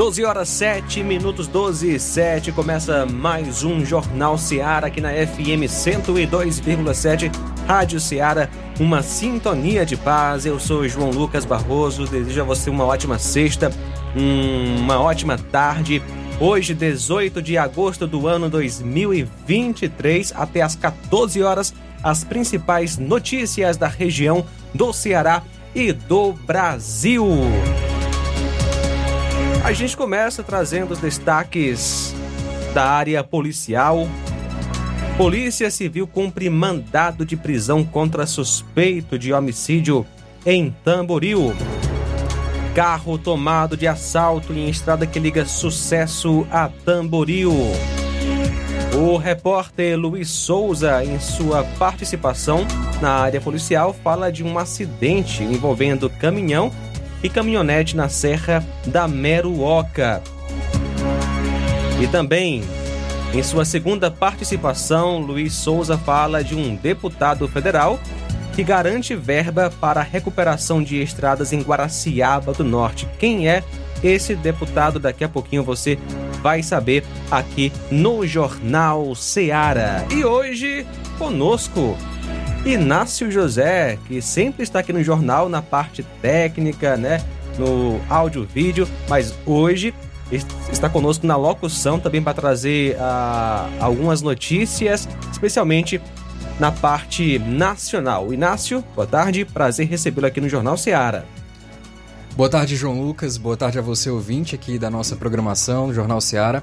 12 horas 7 minutos 12 e 7 começa mais um Jornal Seara aqui na FM 102,7 Rádio Seara, uma sintonia de paz. Eu sou João Lucas Barroso, desejo a você uma ótima sexta, uma ótima tarde. Hoje, 18 de agosto do ano 2023, até às 14 horas, as principais notícias da região do Ceará e do Brasil. A gente começa trazendo os destaques da área policial. Polícia Civil cumpre mandado de prisão contra suspeito de homicídio em Tamboril. Carro tomado de assalto em estrada que liga Sucesso a Tamboril. O repórter Luiz Souza, em sua participação na área policial, fala de um acidente envolvendo caminhão e caminhonete na Serra da Meruoca. E também, em sua segunda participação, Luiz Souza fala de um deputado federal que garante verba para a recuperação de estradas em Guaraciaba do Norte. Quem é esse deputado? Daqui a pouquinho você vai saber aqui no Jornal Seara. E hoje, conosco, Inácio José, que sempre está aqui no jornal na parte técnica, né? No áudio vídeo, mas hoje está conosco na locução também para trazer uh, algumas notícias, especialmente na parte nacional. Inácio, boa tarde, prazer recebê-lo aqui no Jornal Seara. Boa tarde, João Lucas. Boa tarde a você, ouvinte aqui da nossa programação do Jornal Seara.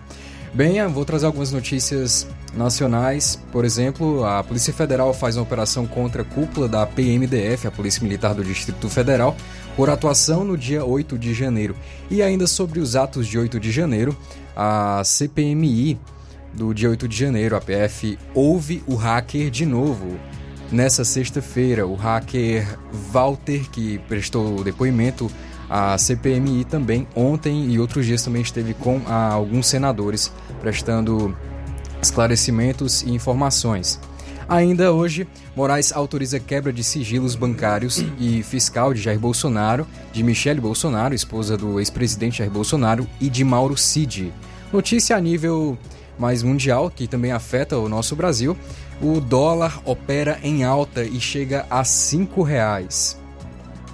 Bem, vou trazer algumas notícias nacionais. Por exemplo, a Polícia Federal faz uma operação contra a cúpula da PMDF, a Polícia Militar do Distrito Federal, por atuação no dia 8 de janeiro. E ainda sobre os atos de 8 de janeiro, a CPMI do dia 8 de janeiro, a PF, houve o hacker de novo. Nessa sexta-feira, o hacker Walter, que prestou depoimento à CPMI também, ontem e outros dias também esteve com ah, alguns senadores prestando esclarecimentos e informações. Ainda hoje, Moraes autoriza quebra de sigilos bancários e fiscal de Jair Bolsonaro, de Michele Bolsonaro, esposa do ex-presidente Jair Bolsonaro, e de Mauro Cid. Notícia a nível mais mundial, que também afeta o nosso Brasil, o dólar opera em alta e chega a R$ 5,00.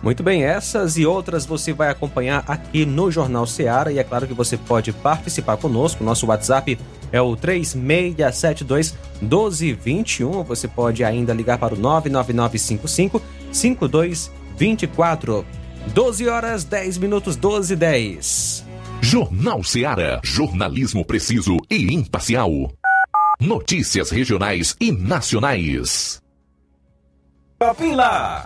Muito bem, essas e outras você vai acompanhar aqui no Jornal Seara e é claro que você pode participar conosco. Nosso WhatsApp é o 3672 1221. Você pode ainda ligar para o 99955 5224. 12 horas 10 minutos 12 e 10. Jornal Seara. Jornalismo preciso e imparcial. Notícias regionais e nacionais. Lá.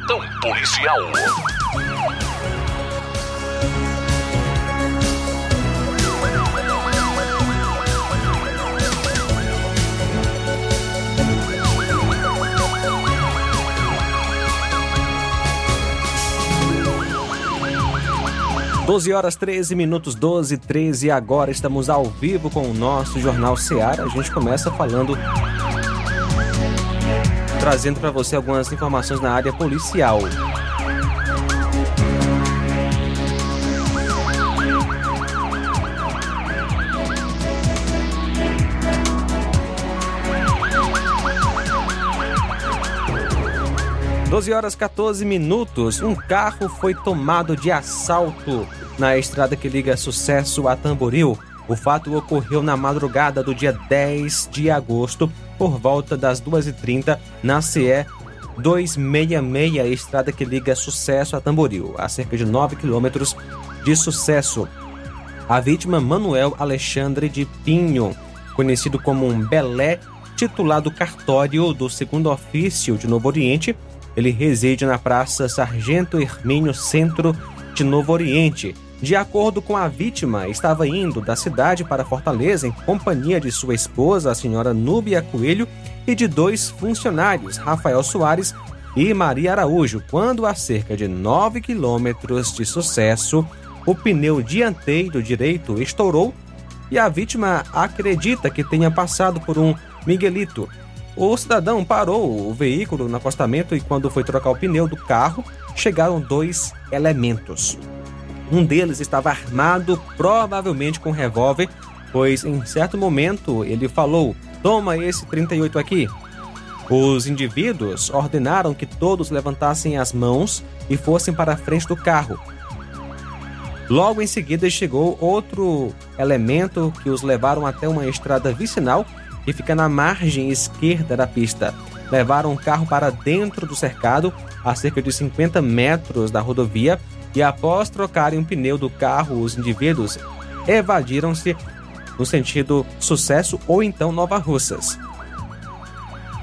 policial. Doze horas 13 minutos 12 13 e agora estamos ao vivo com o nosso Jornal Seara. A gente começa falando trazendo para você algumas informações na área policial. Doze horas 14 minutos, um carro foi tomado de assalto na estrada que liga Sucesso a Tamboril. O fato ocorreu na madrugada do dia 10 de agosto, por volta das 2h30, na CE 266, estrada que liga Sucesso a Tamboril, a cerca de 9 quilômetros de Sucesso. A vítima, Manuel Alexandre de Pinho, conhecido como um Belé, titular do cartório do segundo ofício de Novo Oriente, ele reside na Praça Sargento Hermínio Centro de Novo Oriente. De acordo com a vítima, estava indo da cidade para Fortaleza em companhia de sua esposa, a senhora Núbia Coelho, e de dois funcionários, Rafael Soares e Maria Araújo, quando a cerca de 9 quilômetros de sucesso, o pneu dianteiro direito estourou e a vítima acredita que tenha passado por um Miguelito. O cidadão parou o veículo no acostamento e, quando foi trocar o pneu do carro, chegaram dois elementos. Um deles estava armado, provavelmente com revólver, pois em certo momento ele falou: Toma esse 38 aqui. Os indivíduos ordenaram que todos levantassem as mãos e fossem para a frente do carro. Logo em seguida chegou outro elemento que os levaram até uma estrada vicinal que fica na margem esquerda da pista. Levaram o carro para dentro do cercado, a cerca de 50 metros da rodovia, e após trocarem o pneu do carro, os indivíduos evadiram-se no sentido Sucesso ou então Nova Russas.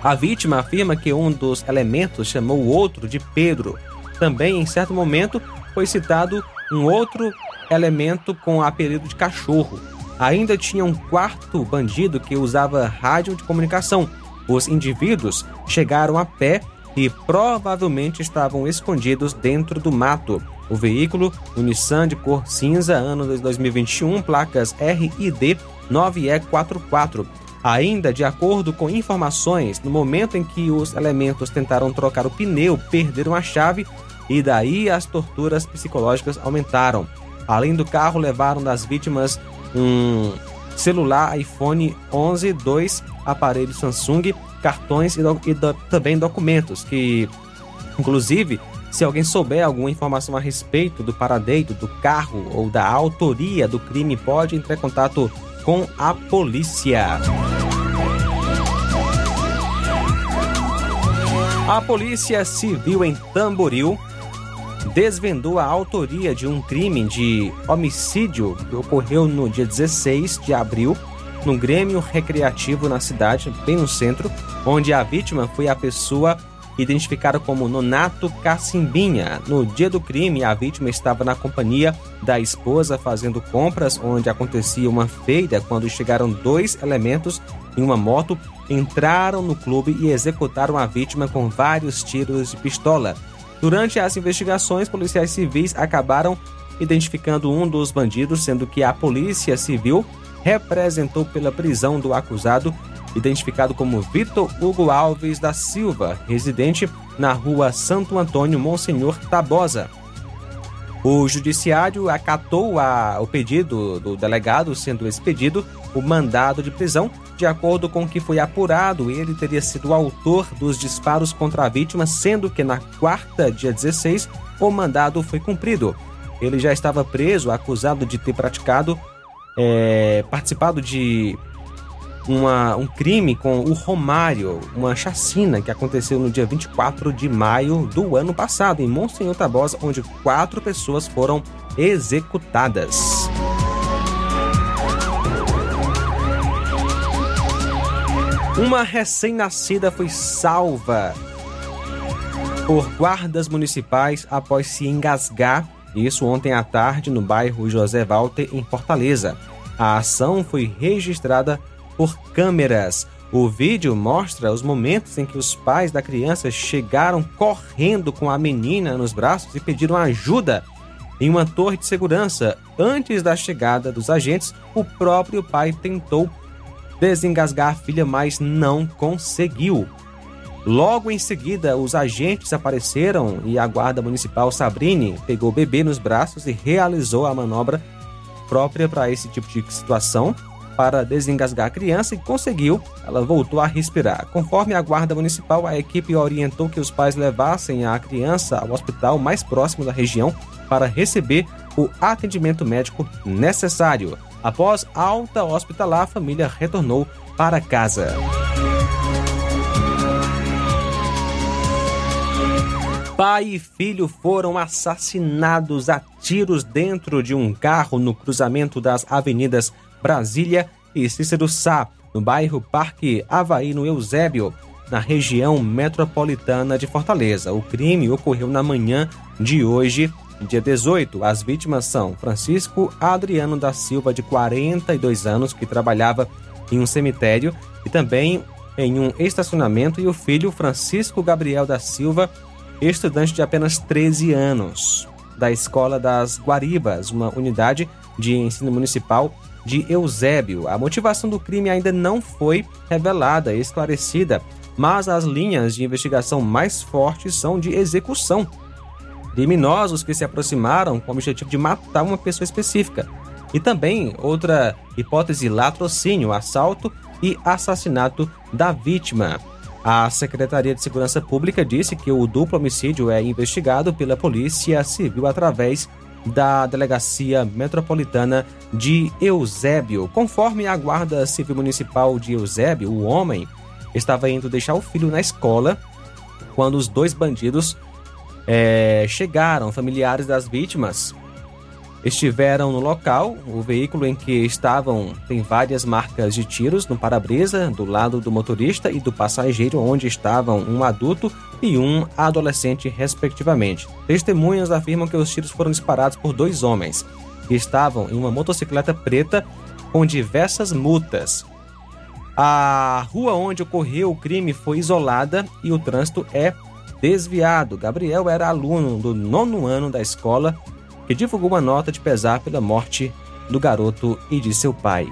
A vítima afirma que um dos elementos chamou o outro de Pedro. Também, em certo momento, foi citado um outro elemento com apelido de cachorro. Ainda tinha um quarto bandido que usava rádio de comunicação. Os indivíduos chegaram a pé e provavelmente estavam escondidos dentro do mato. O veículo, um Nissan de cor cinza, ano de 2021, placas RID 9E44. Ainda de acordo com informações, no momento em que os elementos tentaram trocar o pneu, perderam a chave e daí as torturas psicológicas aumentaram. Além do carro, levaram das vítimas um celular iPhone 11, dois aparelhos Samsung, cartões e, do, e do, também documentos que, inclusive, se alguém souber alguma informação a respeito do paradeiro do carro ou da autoria do crime, pode entrar em contato com a polícia. A Polícia Civil em Tamboril desvendou a autoria de um crime de homicídio que ocorreu no dia 16 de abril no Grêmio Recreativo na cidade, bem no centro, onde a vítima foi a pessoa identificada como Nonato Cacimbinha. No dia do crime, a vítima estava na companhia da esposa fazendo compras, onde acontecia uma feira, quando chegaram dois elementos em uma moto, entraram no clube e executaram a vítima com vários tiros de pistola. Durante as investigações, policiais civis acabaram identificando um dos bandidos, sendo que a Polícia Civil representou pela prisão do acusado identificado como Vitor Hugo Alves da Silva, residente na rua Santo Antônio Monsenhor Tabosa. O judiciário acatou a, o pedido do delegado, sendo expedido o mandado de prisão. De acordo com o que foi apurado, ele teria sido autor dos disparos contra a vítima, sendo que na quarta, dia 16, o mandado foi cumprido. Ele já estava preso, acusado de ter praticado, é, participado de uma, um crime com o Romário, uma chacina que aconteceu no dia 24 de maio do ano passado, em Monsenhor Tabosa, onde quatro pessoas foram executadas. Uma recém-nascida foi salva por guardas municipais após se engasgar, isso ontem à tarde no bairro José Walter, em Fortaleza. A ação foi registrada por câmeras. O vídeo mostra os momentos em que os pais da criança chegaram correndo com a menina nos braços e pediram ajuda em uma torre de segurança. Antes da chegada dos agentes, o próprio pai tentou desengasgar a filha, mas não conseguiu. Logo em seguida, os agentes apareceram e a guarda municipal Sabrini pegou o bebê nos braços e realizou a manobra própria para esse tipo de situação para desengasgar a criança e conseguiu. Ela voltou a respirar. Conforme a guarda municipal, a equipe orientou que os pais levassem a criança ao hospital mais próximo da região para receber o atendimento médico necessário. Após alta hospitalar, a família retornou para casa. Pai e filho foram assassinados a tiros dentro de um carro no cruzamento das avenidas Brasília e Cícero Sá, no bairro Parque Havaí, no Eusébio, na região metropolitana de Fortaleza. O crime ocorreu na manhã de hoje, dia 18. As vítimas são Francisco Adriano da Silva, de 42 anos, que trabalhava em um cemitério e também em um estacionamento, e o filho Francisco Gabriel da Silva, estudante de apenas 13 anos, da Escola das Guaribas, uma unidade de ensino municipal de Eusébio. A motivação do crime ainda não foi revelada e esclarecida, mas as linhas de investigação mais fortes são de execução. Criminosos que se aproximaram com o objetivo de matar uma pessoa específica. E também outra hipótese: latrocínio, assalto e assassinato da vítima. A Secretaria de Segurança Pública disse que o duplo homicídio é investigado pela Polícia Civil através da Delegacia Metropolitana de Eusébio. Conforme a Guarda Civil Municipal de Eusébio, o homem estava indo deixar o filho na escola quando os dois bandidos é, chegaram. Familiares das vítimas estiveram no local. O veículo em que estavam tem várias marcas de tiros no para-brisa, do lado do motorista e do passageiro, onde estavam um adulto e um adolescente, respectivamente. Testemunhas afirmam que os tiros foram disparados por dois homens que estavam em uma motocicleta preta com diversas multas. A rua onde ocorreu o crime foi isolada e o trânsito é desviado. Gabriel era aluno do nono ano da escola que divulgou uma nota de pesar pela morte do garoto e de seu pai.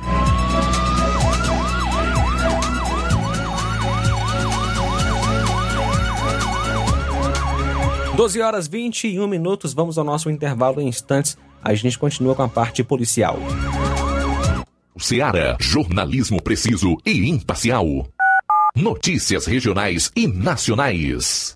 Doze horas 21 minutos, vamos ao nosso intervalo em instantes. A gente continua com a parte policial. Seara. Jornalismo preciso e imparcial. Notícias regionais e nacionais.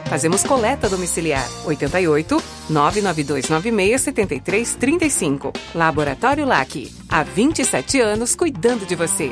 Fazemos coleta domiciliar. 88 99296 7335. Laboratório LAC. Há 27 anos cuidando de você.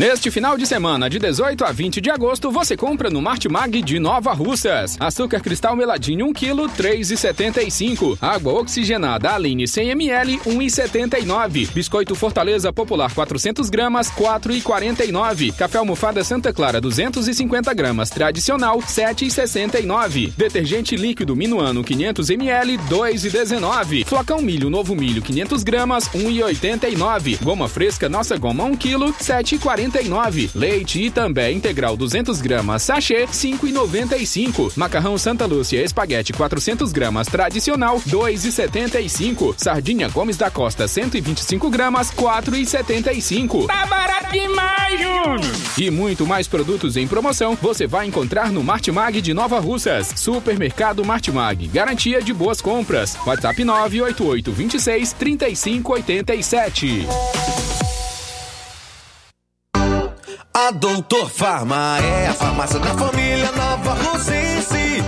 Neste final de semana, de 18 a 20 de agosto, você compra no Martimag de Nova Russas. Açúcar cristal meladinho 1 kg, 3,75. Água oxigenada Aline 100 ml, 1,79. Biscoito Fortaleza Popular 400 gramas, 4,49. Café almofada Santa Clara 250 gramas, tradicional, 7,69. Detergente líquido Minuano 500 ml, 2,19. Flocão milho Novo Milho 500 gramas, 1,89. Goma fresca Nossa Goma 1 kg, 7,49. Leite Itambé integral 200 gramas, sachê 5,95. Macarrão Santa Lúcia espaguete 400 gramas tradicional 2,75. Sardinha Gomes da Costa 125 gramas 4,75. Tá barato demais, Júnior! E muito mais produtos em promoção você vai encontrar no Martimag de Nova Russas. Supermercado Martimag, garantia de boas compras. WhatsApp 988 26 3587. Doutor Farma é a farmácia da família Nova Rosense.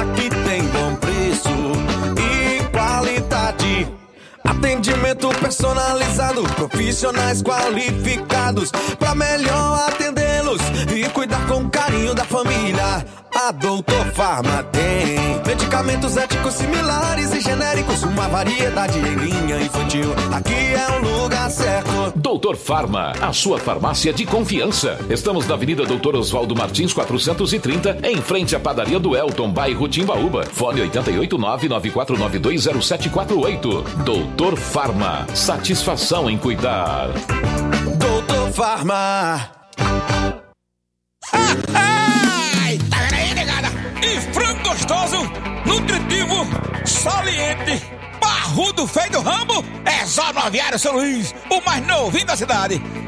Aqui tem bom preço e qualidade. Atendimento personalizado, profissionais qualificados para melhor e cuidar com carinho da família. A Doutor Farma tem medicamentos éticos similares e genéricos, uma variedade em linha infantil. Aqui é o lugar certo. Doutor Farma, a sua farmácia de confiança. Estamos na Avenida Doutor Oswaldo Martins 430, em frente à padaria do Elton, bairro Timbaúba. Fone 889-94920748. Doutor Farma, satisfação em cuidar. Doutor Farma. Ai, tá vendo aí, negada? E frango gostoso, nutritivo, saliente, barrudo feio do rambo, é só no Aviário São Luís, o mais novinho da cidade.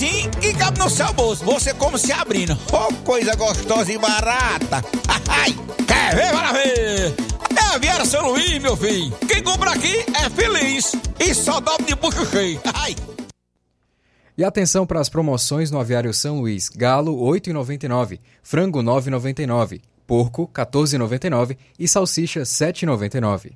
precinho que cabe no seu bolso. Você como se abrindo. Oh, coisa gostosa e barata. Ai, quer ver? Para ver. É Aviário São Luís, meu filho. Quem compra aqui é feliz. E só dobra de bucho cheio. Ai. E atenção para as promoções no Aviário São Luís. Galo 8,99, frango 9,99, porco 14,99 e salsicha 7,99.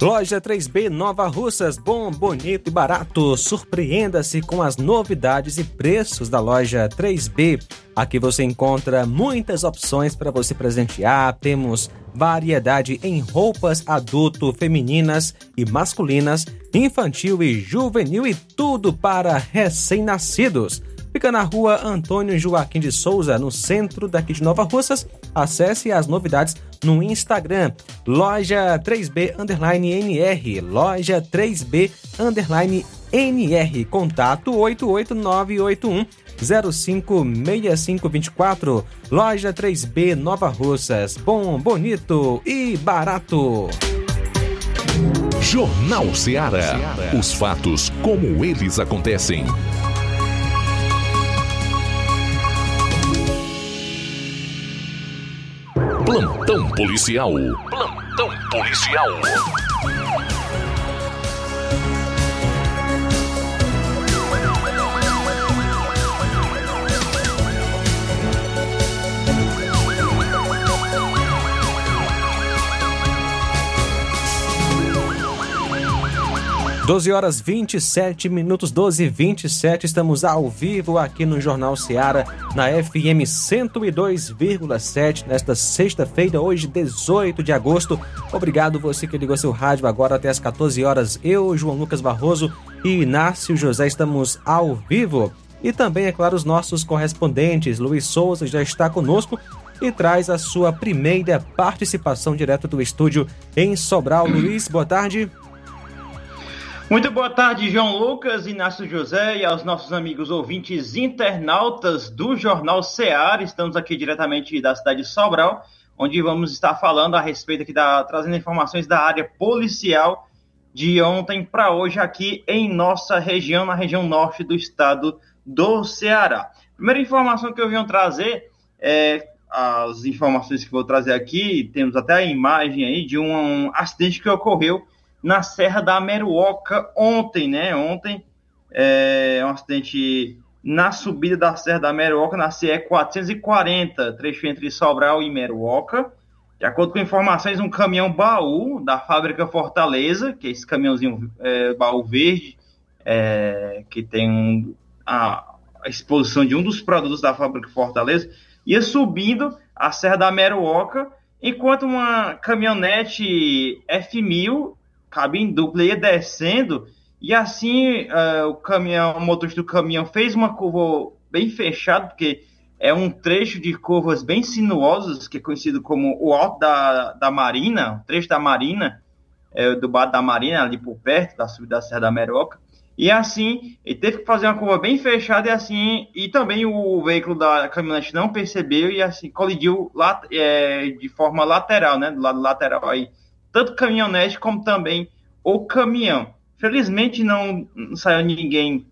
Loja 3B Nova Russas, bom, bonito e barato. Surpreenda-se com as novidades e preços da loja 3B. Aqui você encontra muitas opções para você presentear. Temos variedade em roupas adulto, femininas e masculinas, infantil e juvenil e tudo para recém-nascidos. Fica na rua Antônio Joaquim de Souza, no centro daqui de Nova Russas. Acesse as novidades no Instagram, loja 3B underline NR, loja 3B underline NR, contato 88981 056524, loja 3B Nova Russas, bom, bonito e barato. Jornal Ceará. Os fatos como eles acontecem. Plantão policial. Plantão policial. 12 horas 27 minutos, 12 e 27. Estamos ao vivo aqui no Jornal Seara, na FM 102,7, nesta sexta-feira, hoje, 18 de agosto. Obrigado você que ligou seu rádio agora até as 14 horas. Eu, João Lucas Barroso e Inácio José estamos ao vivo. E também, é claro, os nossos correspondentes. Luiz Souza já está conosco e traz a sua primeira participação direto do estúdio em Sobral. Luiz, boa tarde. Muito boa tarde, João Lucas, Inácio José e aos nossos amigos ouvintes internautas do Jornal Ceará. Estamos aqui diretamente da cidade de Sobral, onde vamos estar falando a respeito aqui da trazendo informações da área policial de ontem para hoje aqui em nossa região, na região norte do estado do Ceará. Primeira informação que eu vim trazer é as informações que vou trazer aqui, temos até a imagem aí de um acidente que ocorreu na Serra da Meruoca ontem, né? Ontem, é um acidente na subida da Serra da Meruoca, na CE 440, trecho entre Sobral e Meruoca. De acordo com informações, um caminhão baú da fábrica Fortaleza, que é esse caminhãozinho é, baú verde, é, que tem um, a, a, exposição de um dos produtos da fábrica Fortaleza, ia subindo a Serra da Meruoca, enquanto uma caminhonete F1000 cabine dupla ia descendo e assim uh, o caminhão, o motorista do caminhão fez uma curva bem fechada, porque é um trecho de curvas bem sinuosas, que é conhecido como o alto da, da Marina, o trecho da Marina, é, do bar da Marina, ali por perto da subida da Serra da Meroca. E assim, ele teve que fazer uma curva bem fechada e assim, e também o veículo da caminhonete não percebeu e assim colidiu lá, é, de forma lateral, né, do lado lateral aí tanto caminhonete como também o caminhão. Felizmente não, saiu ninguém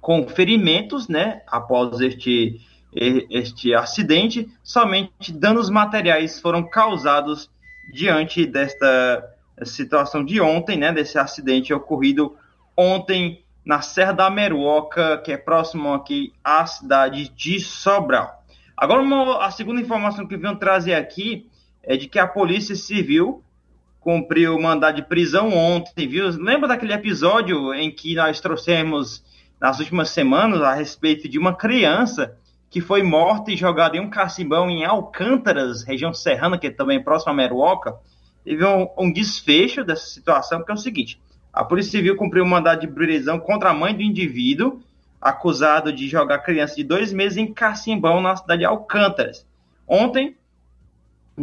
com ferimentos, né, após este este acidente, somente danos materiais foram causados diante desta situação de ontem, né, desse acidente ocorrido ontem na Serra da Meruoca, que é próximo aqui à cidade de Sobral. Agora, uma, a segunda informação que venho trazer aqui é de que a Polícia Civil cumpriu mandado de prisão ontem, viu? Lembra daquele episódio em que nós trouxemos nas últimas semanas a respeito de uma criança que foi morta e jogada em um cacimbão em Alcântaras, região serrana, que é também próxima a Meruoca? Teve um, um desfecho dessa situação, que é o seguinte: a Polícia Civil cumpriu um mandado de prisão contra a mãe do indivíduo acusado de jogar criança de dois meses em cacimbão na cidade de Alcântaras. Ontem,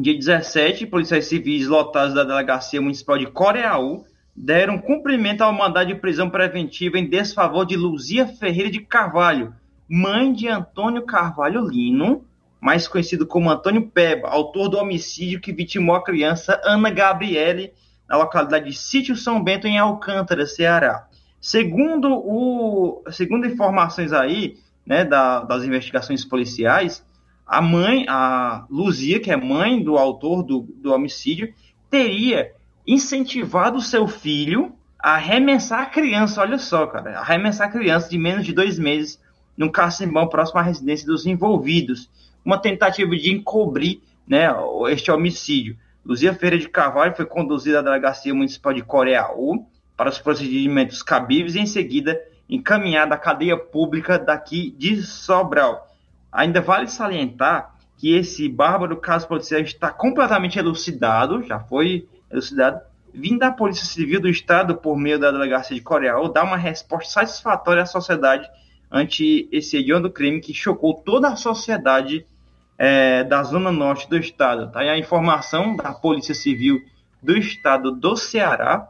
dia 17, policiais civis lotados da delegacia municipal de Coreaú deram cumprimento ao mandado de prisão preventiva em desfavor de Luzia Ferreira de Carvalho, mãe de Antônio Carvalho Lino, mais conhecido como Antônio Peba, autor do homicídio que vitimou a criança Ana Gabriele na localidade de Sítio São Bento, em Alcântara, Ceará. Segundo, o, segundo informações aí, né, da, das investigações policiais, a mãe, a Luzia, que é mãe do autor do, do homicídio, teria incentivado seu filho a arremessar a criança, olha só, cara, arremessar a criança de menos de dois meses num cacimbão próximo à residência dos envolvidos. Uma tentativa de encobrir né, este homicídio. Luzia Ferreira de Carvalho foi conduzida à Delegacia Municipal de Coreaú para os procedimentos cabíveis e, em seguida, encaminhada à cadeia pública daqui de Sobral. Ainda vale salientar que esse bárbaro caso policial está completamente elucidado, já foi elucidado, vindo da Polícia Civil do Estado por meio da Delegacia de Coreaú, dar uma resposta satisfatória à sociedade ante esse hediondo crime que chocou toda a sociedade é, da zona norte do estado. Tá aí a informação da Polícia Civil do estado do Ceará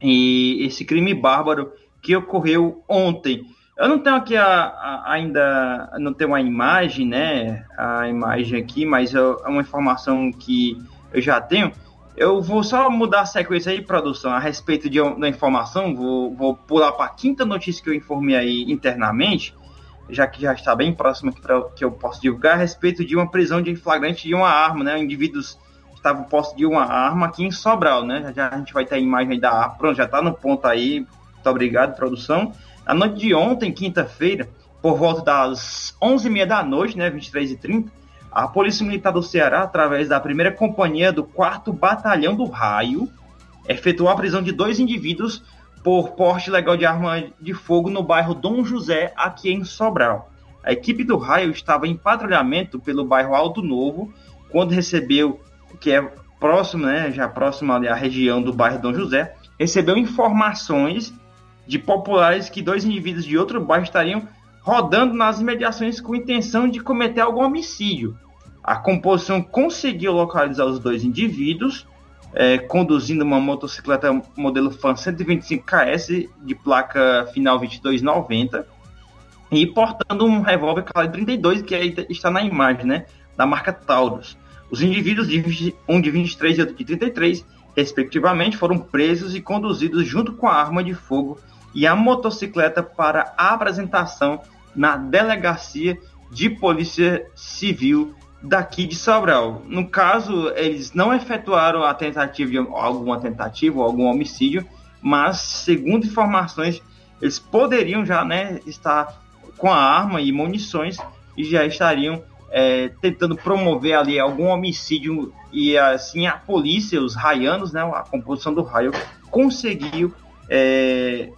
e esse crime bárbaro que ocorreu ontem. Eu não tenho aqui a, a, ainda, não tenho a imagem, né? A imagem aqui, mas é uma informação que eu já tenho. Eu vou só mudar a sequência aí, produção, a respeito de, da informação. Vou, vou pular para a quinta notícia que eu informei aí internamente já que já está bem próximo aqui para que eu posso divulgar, a respeito de uma prisão de flagrante de uma arma, né? Indivíduos estavam postos de uma arma aqui em Sobral, né? Já, já a gente vai ter a imagem da arma, pronto, já está no ponto aí. Muito obrigado, produção. A noite de ontem, quinta-feira, por volta das 11h30 da noite, né, 23h30, a Polícia Militar do Ceará, através da primeira companhia do 4 Batalhão do Raio, efetuou a prisão de dois indivíduos por porte legal de arma de fogo no bairro Dom José, aqui em Sobral. A equipe do raio estava em patrulhamento pelo bairro Alto Novo quando recebeu, que é próximo, né, já próximo à região do bairro Dom José, recebeu informações de populares que dois indivíduos de outro bairro estariam rodando nas imediações com intenção de cometer algum homicídio. A composição conseguiu localizar os dois indivíduos é, conduzindo uma motocicleta modelo Fan 125 KS de placa final 2290 e portando um revólver calibre 32 que aí está na imagem, né, da marca Taurus. Os indivíduos, de, um de 23 e outro de 33, respectivamente, foram presos e conduzidos junto com a arma de fogo e a motocicleta para a apresentação na delegacia de polícia civil daqui de Sobral. No caso, eles não efetuaram a tentativa de alguma tentativa ou algum homicídio, mas segundo informações, eles poderiam já, né, estar com a arma e munições e já estariam é, tentando promover ali algum homicídio e assim a polícia, os raianos, né, a composição do raio conseguiu é,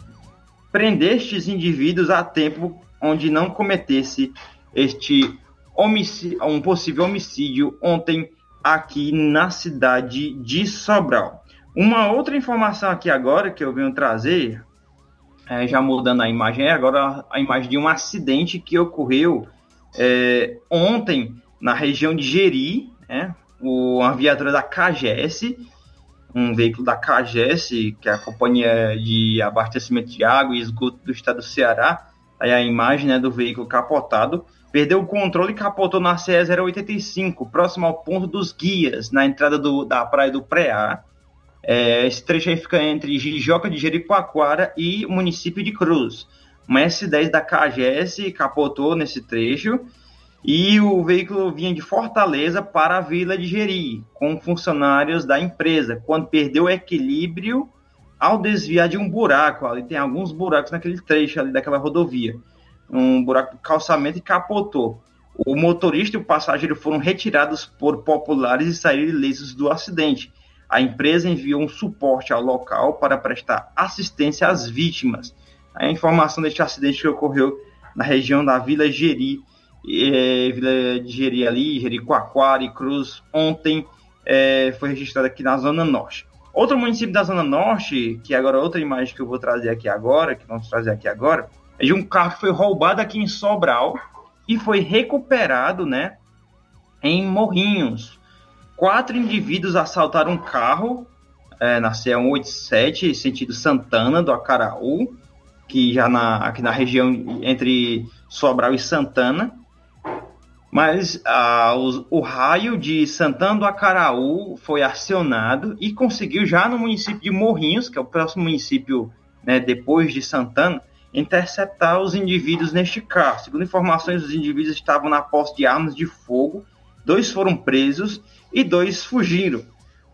prender estes indivíduos a tempo onde não cometesse este um possível homicídio ontem aqui na cidade de Sobral. Uma outra informação aqui agora que eu venho trazer, é, já mudando a imagem, é agora a imagem de um acidente que ocorreu é, ontem na região de Jeri, né, uma viatura da KGS, um veículo da KGS, que é a Companhia de Abastecimento de Água e Esgoto do Estado do Ceará, aí a imagem né, do veículo capotado, Perdeu o controle e capotou na CE 085, próximo ao ponto dos guias, na entrada do, da praia do Preá. É, esse trecho aí fica entre Jijoca de Jericoacoara e município de Cruz. Uma S10 da KGS capotou nesse trecho e o veículo vinha de Fortaleza para a Vila de Jeri, com funcionários da empresa, quando perdeu o equilíbrio ao desviar de um buraco. Ali tem alguns buracos naquele trecho ali daquela rodovia um buraco de calçamento e capotou. O motorista e o passageiro foram retirados por populares e saíram ilesos do acidente. A empresa enviou um suporte ao local para prestar assistência às vítimas. A informação deste acidente que ocorreu na região da Vila Geri, é, Vila de Geri ali, Jericoacoara e Cruz, ontem é, foi registrada aqui na Zona Norte. Outro município da Zona Norte, que agora outra imagem que eu vou trazer aqui agora, que vamos trazer aqui agora, é de um carro que foi roubado aqui em Sobral e foi recuperado, né, em Morrinhos. Quatro indivíduos assaltaram um carro é, na CE 187, sentido Santana, do Acaraú, que já na, aqui na região entre Sobral e Santana. Mas ah, o, o, raio de Santana do Acaraú foi acionado e conseguiu já no município de Morrinhos, que é o próximo município né, depois de Santana, interceptar os indivíduos neste carro. Segundo informações, os indivíduos estavam na posse de armas de fogo, dois foram presos e dois fugiram.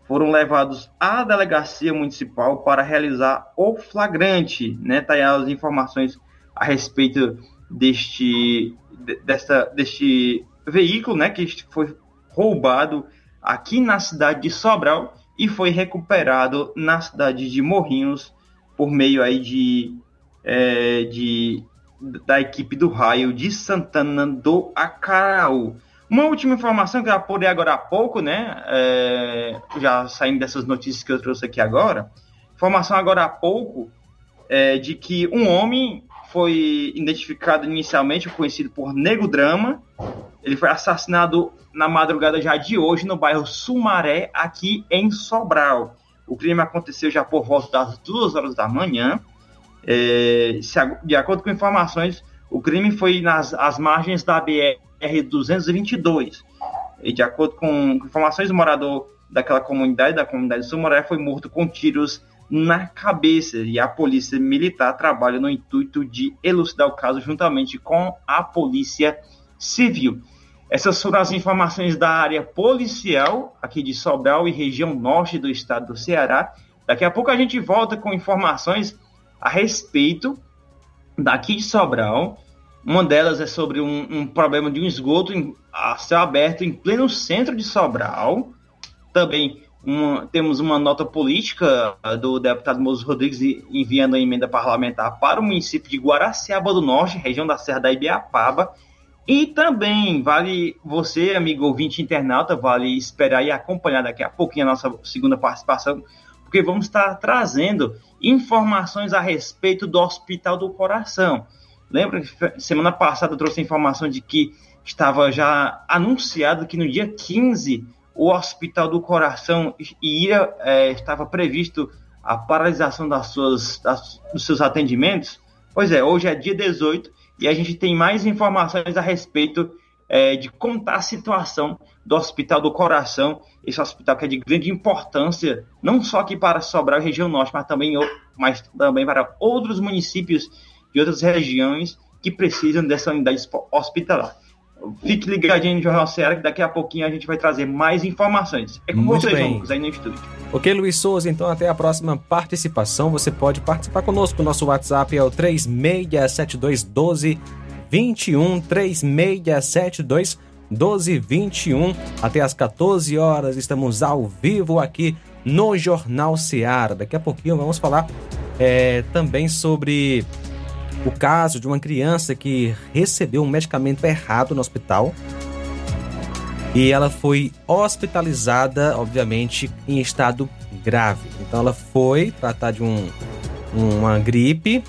Foram levados à delegacia municipal para realizar o flagrante, né? Tá aí as informações a respeito deste, desta, deste veículo, né? Que foi roubado aqui na cidade de Sobral e foi recuperado na cidade de Morrinhos por meio aí de, é, de da equipe do raio de Santana do Acaraú. Uma última informação que eu apurei agora há pouco, né? É, já saindo dessas notícias que eu trouxe aqui agora. Informação agora há pouco é, de que um homem foi identificado inicialmente, conhecido por Nego Drama. Ele foi assassinado na madrugada já de hoje no bairro Sumaré, aqui em Sobral. O crime aconteceu já por volta das duas horas da manhã. É, de acordo com informações, o crime foi nas as margens da BR-222. E de acordo com informações, o morador daquela comunidade, da comunidade de Sumaré, foi morto com tiros na cabeça e a polícia militar trabalha no intuito de elucidar o caso juntamente com a polícia civil. Essas foram as informações da área policial aqui de Sobral e região norte do estado do Ceará. Daqui a pouco a gente volta com informações a respeito daqui de Sobral. Uma delas é sobre um, um problema de um esgoto em, a céu aberto em pleno centro de Sobral. Também uma, temos uma nota política do deputado Moço Rodrigues enviando a emenda parlamentar para o município de Guaraciaba do Norte, região da Serra da Ibiapaba. E também vale você, amigo ouvinte internauta, vale esperar e acompanhar daqui a pouquinho a nossa segunda participação, porque vamos estar trazendo informações a respeito do Hospital do Coração. Lembra que semana passada eu trouxe a informação de que estava já anunciado que no dia 15 o Hospital do Coração ia, é, estava previsto a paralisação das suas, das, dos seus atendimentos? Pois é, hoje é dia 18 e a gente tem mais informações a respeito é, de como está a situação do Hospital do Coração, esse hospital que é de grande importância, não só aqui para Sobral, região norte, mas também, mas também para outros municípios de outras regiões que precisam dessa unidade hospitalar. Fique ligadinho no Jornal Ceará, que daqui a pouquinho a gente vai trazer mais informações. É com Muito vocês, bem. Lucas, aí no estúdio. Ok, Luiz Souza, então até a próxima participação. Você pode participar conosco. Nosso WhatsApp é o 36721221, 36721221. Até às 14 horas estamos ao vivo aqui no Jornal Ceará. Daqui a pouquinho vamos falar é, também sobre o caso de uma criança que recebeu um medicamento errado no hospital e ela foi hospitalizada, obviamente, em estado grave. Então ela foi tratar de um, uma gripe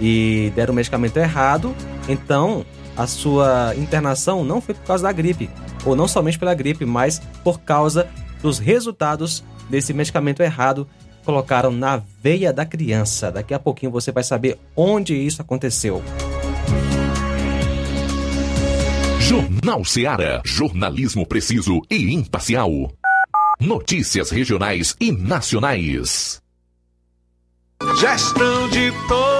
e deram o medicamento errado. Então a sua internação não foi por causa da gripe, ou não somente pela gripe, mas por causa dos resultados desse medicamento errado colocaram na veia da criança. Daqui a pouquinho você vai saber onde isso aconteceu. Jornal Seara. Jornalismo preciso e imparcial. Notícias regionais e nacionais. Gestão de todos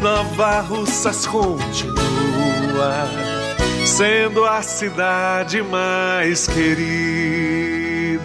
Nova Russas continua sendo a cidade mais querida.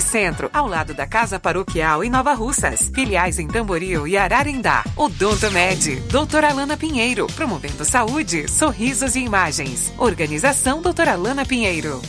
Centro, ao lado da Casa Paroquial em Nova Russas. Filiais em Tamboril e Ararindá. Odonto Med, doutora Alana Pinheiro, promovendo saúde, sorrisos e imagens. Organização doutora Alana Pinheiro.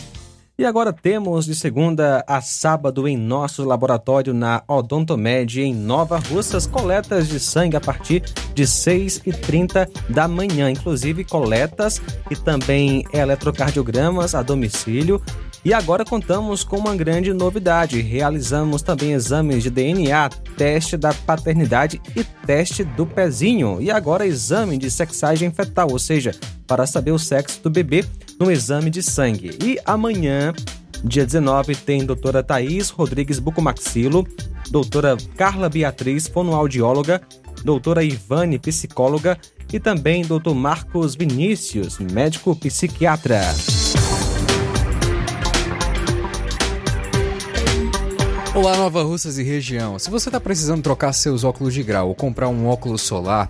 E agora temos de segunda a sábado em nosso laboratório na Odontomed em Nova Russas coletas de sangue a partir de 6h30 da manhã, inclusive coletas e também eletrocardiogramas a domicílio. E agora contamos com uma grande novidade. Realizamos também exames de DNA, teste da paternidade e teste do pezinho. E agora exame de sexagem fetal, ou seja, para saber o sexo do bebê no exame de sangue. E amanhã, dia 19, tem doutora Thaís Rodrigues Bucomaxilo, doutora Carla Beatriz, fonoaudióloga, doutora Ivane, psicóloga, e também doutor Marcos Vinícius, médico psiquiatra. Olá, Nova Russas e região. Se você está precisando trocar seus óculos de grau ou comprar um óculos solar,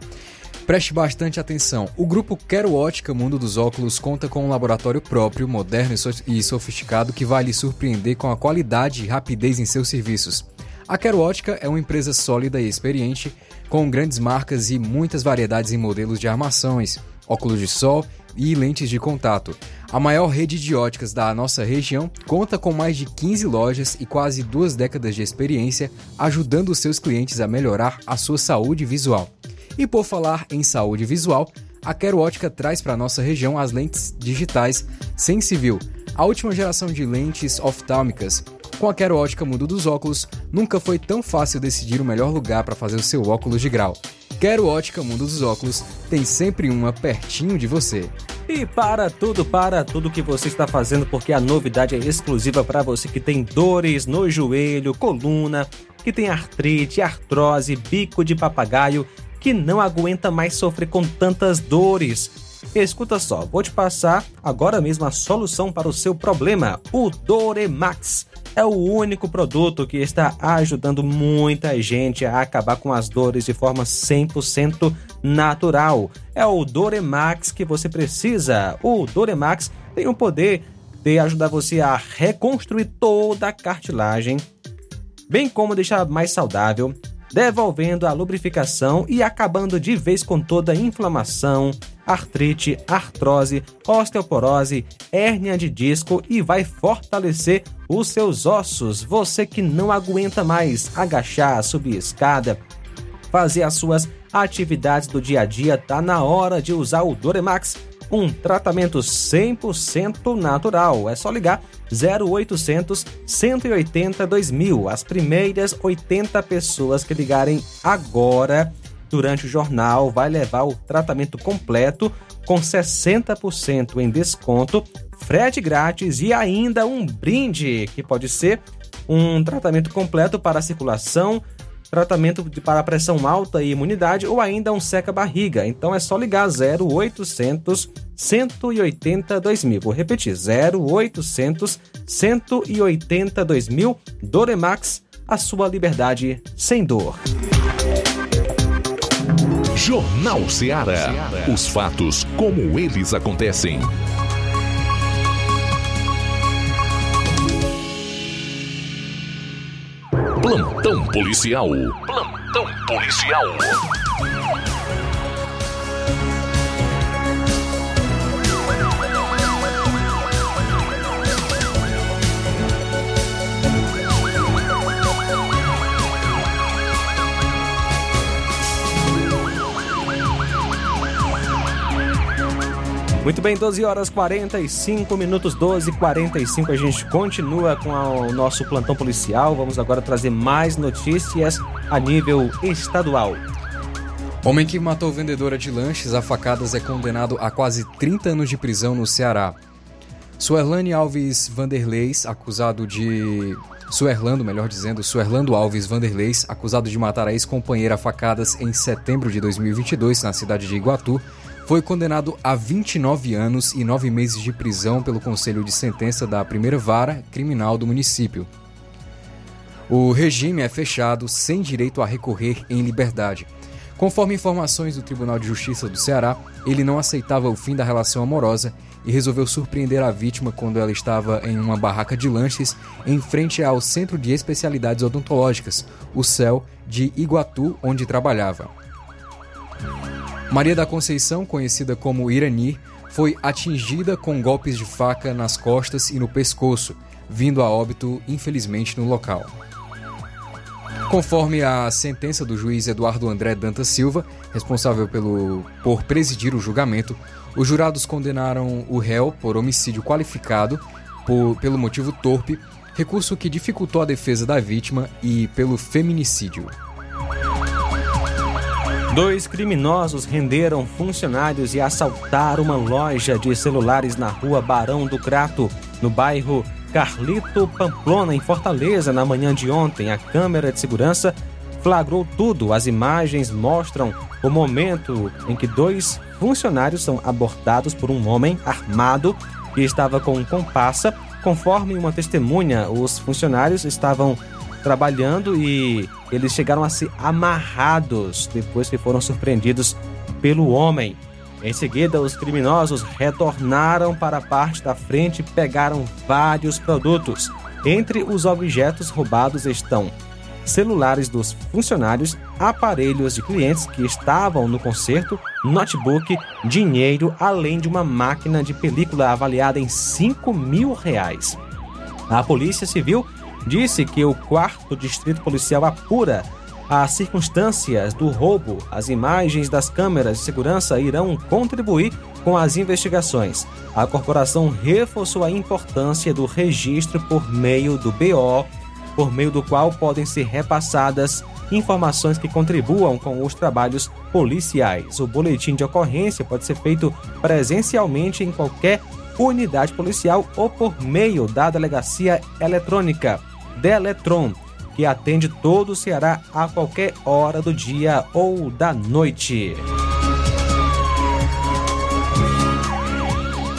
preste bastante atenção. O grupo Quero Ótica Mundo dos Óculos conta com um laboratório próprio, moderno e sofisticado que vai lhe surpreender com a qualidade e rapidez em seus serviços. A Quero Ótica é uma empresa sólida e experiente, com grandes marcas e muitas variedades em modelos de armações, óculos de sol e lentes de contato. A maior rede de óticas da nossa região conta com mais de 15 lojas e quase duas décadas de experiência, ajudando seus clientes a melhorar a sua saúde visual. E por falar em saúde visual, a Quero Ótica traz para nossa região as lentes digitais Sensivil, a última geração de lentes oftálmicas. Com a Quero Ótica Mundo dos Óculos, nunca foi tão fácil decidir o melhor lugar para fazer o seu óculos de grau. Quero Ótica Mundo dos Óculos tem sempre uma pertinho de você. E para tudo, para tudo que você está fazendo, porque a novidade é exclusiva para você que tem dores no joelho, coluna, que tem artrite, artrose, bico de papagaio, que não aguenta mais sofrer com tantas dores. Escuta só, vou te passar agora mesmo a solução para o seu problema, o Doremax. É o único produto que está ajudando muita gente a acabar com as dores de forma 100% natural. É o Doremax que você precisa. O Doremax tem o poder de ajudar você a reconstruir toda a cartilagem, bem como deixar mais saudável, devolvendo a lubrificação e acabando de vez com toda a inflamação, artrite, artrose, osteoporose, hérnia de disco e vai fortalecer os seus ossos. Você que não aguenta mais agachar, subir escada, fazer as suas atividades do dia a dia, tá na hora de usar o Doremax um tratamento 100% natural. É só ligar 0800 180 2000. As primeiras 80 pessoas que ligarem agora durante o jornal vai levar o tratamento completo com 60% em desconto, frete grátis e ainda um brinde que pode ser um tratamento completo para a circulação, tratamento para pressão alta e imunidade ou ainda um seca-barriga. Então é só ligar 0800 180 2000. Vou repetir: 0800 180 2000. Doremax, a sua liberdade sem dor. Jornal Ceará. Os fatos como eles acontecem. Plantão policial. Plantão policial. Muito bem, 12 horas 45 minutos, 12 e 45 A gente continua com a, o nosso plantão policial. Vamos agora trazer mais notícias a nível estadual. Homem que matou vendedora de lanches a facadas é condenado a quase 30 anos de prisão no Ceará. Suerlane Alves Vanderleis, acusado de. Suerlando, melhor dizendo, Suerlando Alves Vanderleis, acusado de matar a ex-companheira a facadas em setembro de 2022 na cidade de Iguatu, foi condenado a 29 anos e 9 meses de prisão pelo Conselho de Sentença da Primeira Vara Criminal do município. O regime é fechado sem direito a recorrer em liberdade. Conforme informações do Tribunal de Justiça do Ceará, ele não aceitava o fim da relação amorosa e resolveu surpreender a vítima quando ela estava em uma barraca de lanches em frente ao Centro de Especialidades Odontológicas, o CEL, de Iguatu, onde trabalhava. Maria da Conceição, conhecida como Irani, foi atingida com golpes de faca nas costas e no pescoço, vindo a óbito, infelizmente, no local. Conforme a sentença do juiz Eduardo André Dantas Silva, responsável pelo, por presidir o julgamento, os jurados condenaram o réu por homicídio qualificado por, pelo motivo torpe, recurso que dificultou a defesa da vítima, e pelo feminicídio. Dois criminosos renderam funcionários e assaltaram uma loja de celulares na rua Barão do Crato, no bairro Carlito Pamplona, em Fortaleza, na manhã de ontem. A câmera de segurança flagrou tudo. As imagens mostram o momento em que dois funcionários são abordados por um homem armado que estava com um compassa. Conforme uma testemunha, os funcionários estavam trabalhando e eles chegaram a ser amarrados depois que foram surpreendidos pelo homem. Em seguida, os criminosos retornaram para a parte da frente e pegaram vários produtos. Entre os objetos roubados estão celulares dos funcionários, aparelhos de clientes que estavam no concerto, notebook, dinheiro, além de uma máquina de película avaliada em 5 mil reais. A Polícia Civil disse que o quarto distrito policial apura as circunstâncias do roubo. As imagens das câmeras de segurança irão contribuir com as investigações. A corporação reforçou a importância do registro por meio do BO, por meio do qual podem ser repassadas informações que contribuam com os trabalhos policiais. O boletim de ocorrência pode ser feito presencialmente em qualquer unidade policial ou por meio da delegacia eletrônica Deletron, que atende todo o Ceará a qualquer hora do dia ou da noite.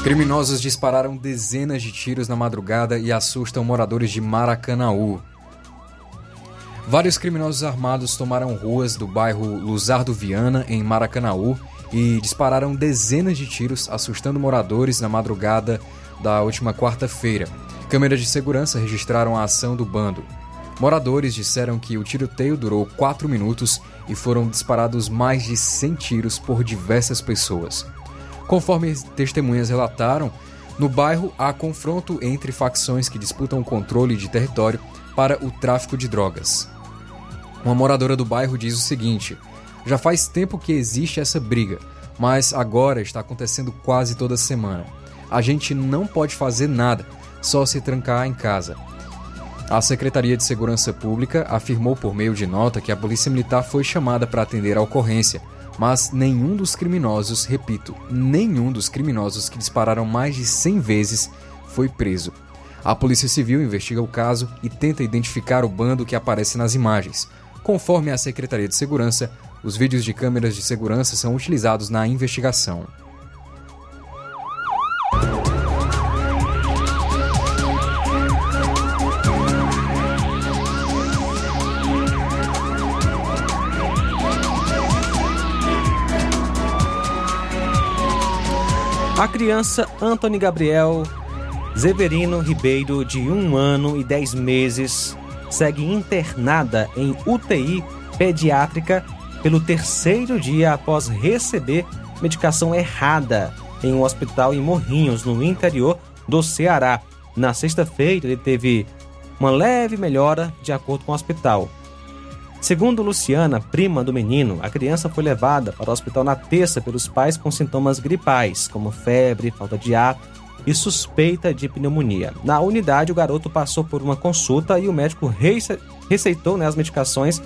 Criminosos dispararam dezenas de tiros na madrugada e assustam moradores de Maracanaú. Vários criminosos armados tomaram ruas do bairro Luzardo Viana, em Maracanaú, e dispararam dezenas de tiros, assustando moradores na madrugada da última quarta-feira. Câmeras de segurança registraram a ação do bando. Moradores disseram que o tiroteio durou 4 minutos e foram disparados mais de 100 tiros por diversas pessoas. Conforme testemunhas relataram, no bairro há confronto entre facções que disputam o controle de território para o tráfico de drogas. Uma moradora do bairro diz o seguinte: Já faz tempo que existe essa briga, mas agora está acontecendo quase toda semana. A gente não pode fazer nada só se trancar em casa. A Secretaria de Segurança Pública afirmou por meio de nota que a Polícia Militar foi chamada para atender a ocorrência, mas nenhum dos criminosos, repito, nenhum dos criminosos que dispararam mais de 100 vezes foi preso. A Polícia Civil investiga o caso e tenta identificar o bando que aparece nas imagens. Conforme a Secretaria de Segurança, os vídeos de câmeras de segurança são utilizados na investigação. A criança Anthony Gabriel Zeverino Ribeiro, de um ano e dez meses, segue internada em UTI pediátrica pelo terceiro dia após receber medicação errada em um hospital em Morrinhos, no interior do Ceará. Na sexta-feira, ele teve uma leve melhora, de acordo com o hospital. Segundo Luciana, prima do menino, a criança foi levada para o hospital na terça pelos pais com sintomas gripais, como febre, falta de ar e suspeita de pneumonia. Na unidade, o garoto passou por uma consulta e o médico receitou né, as medicações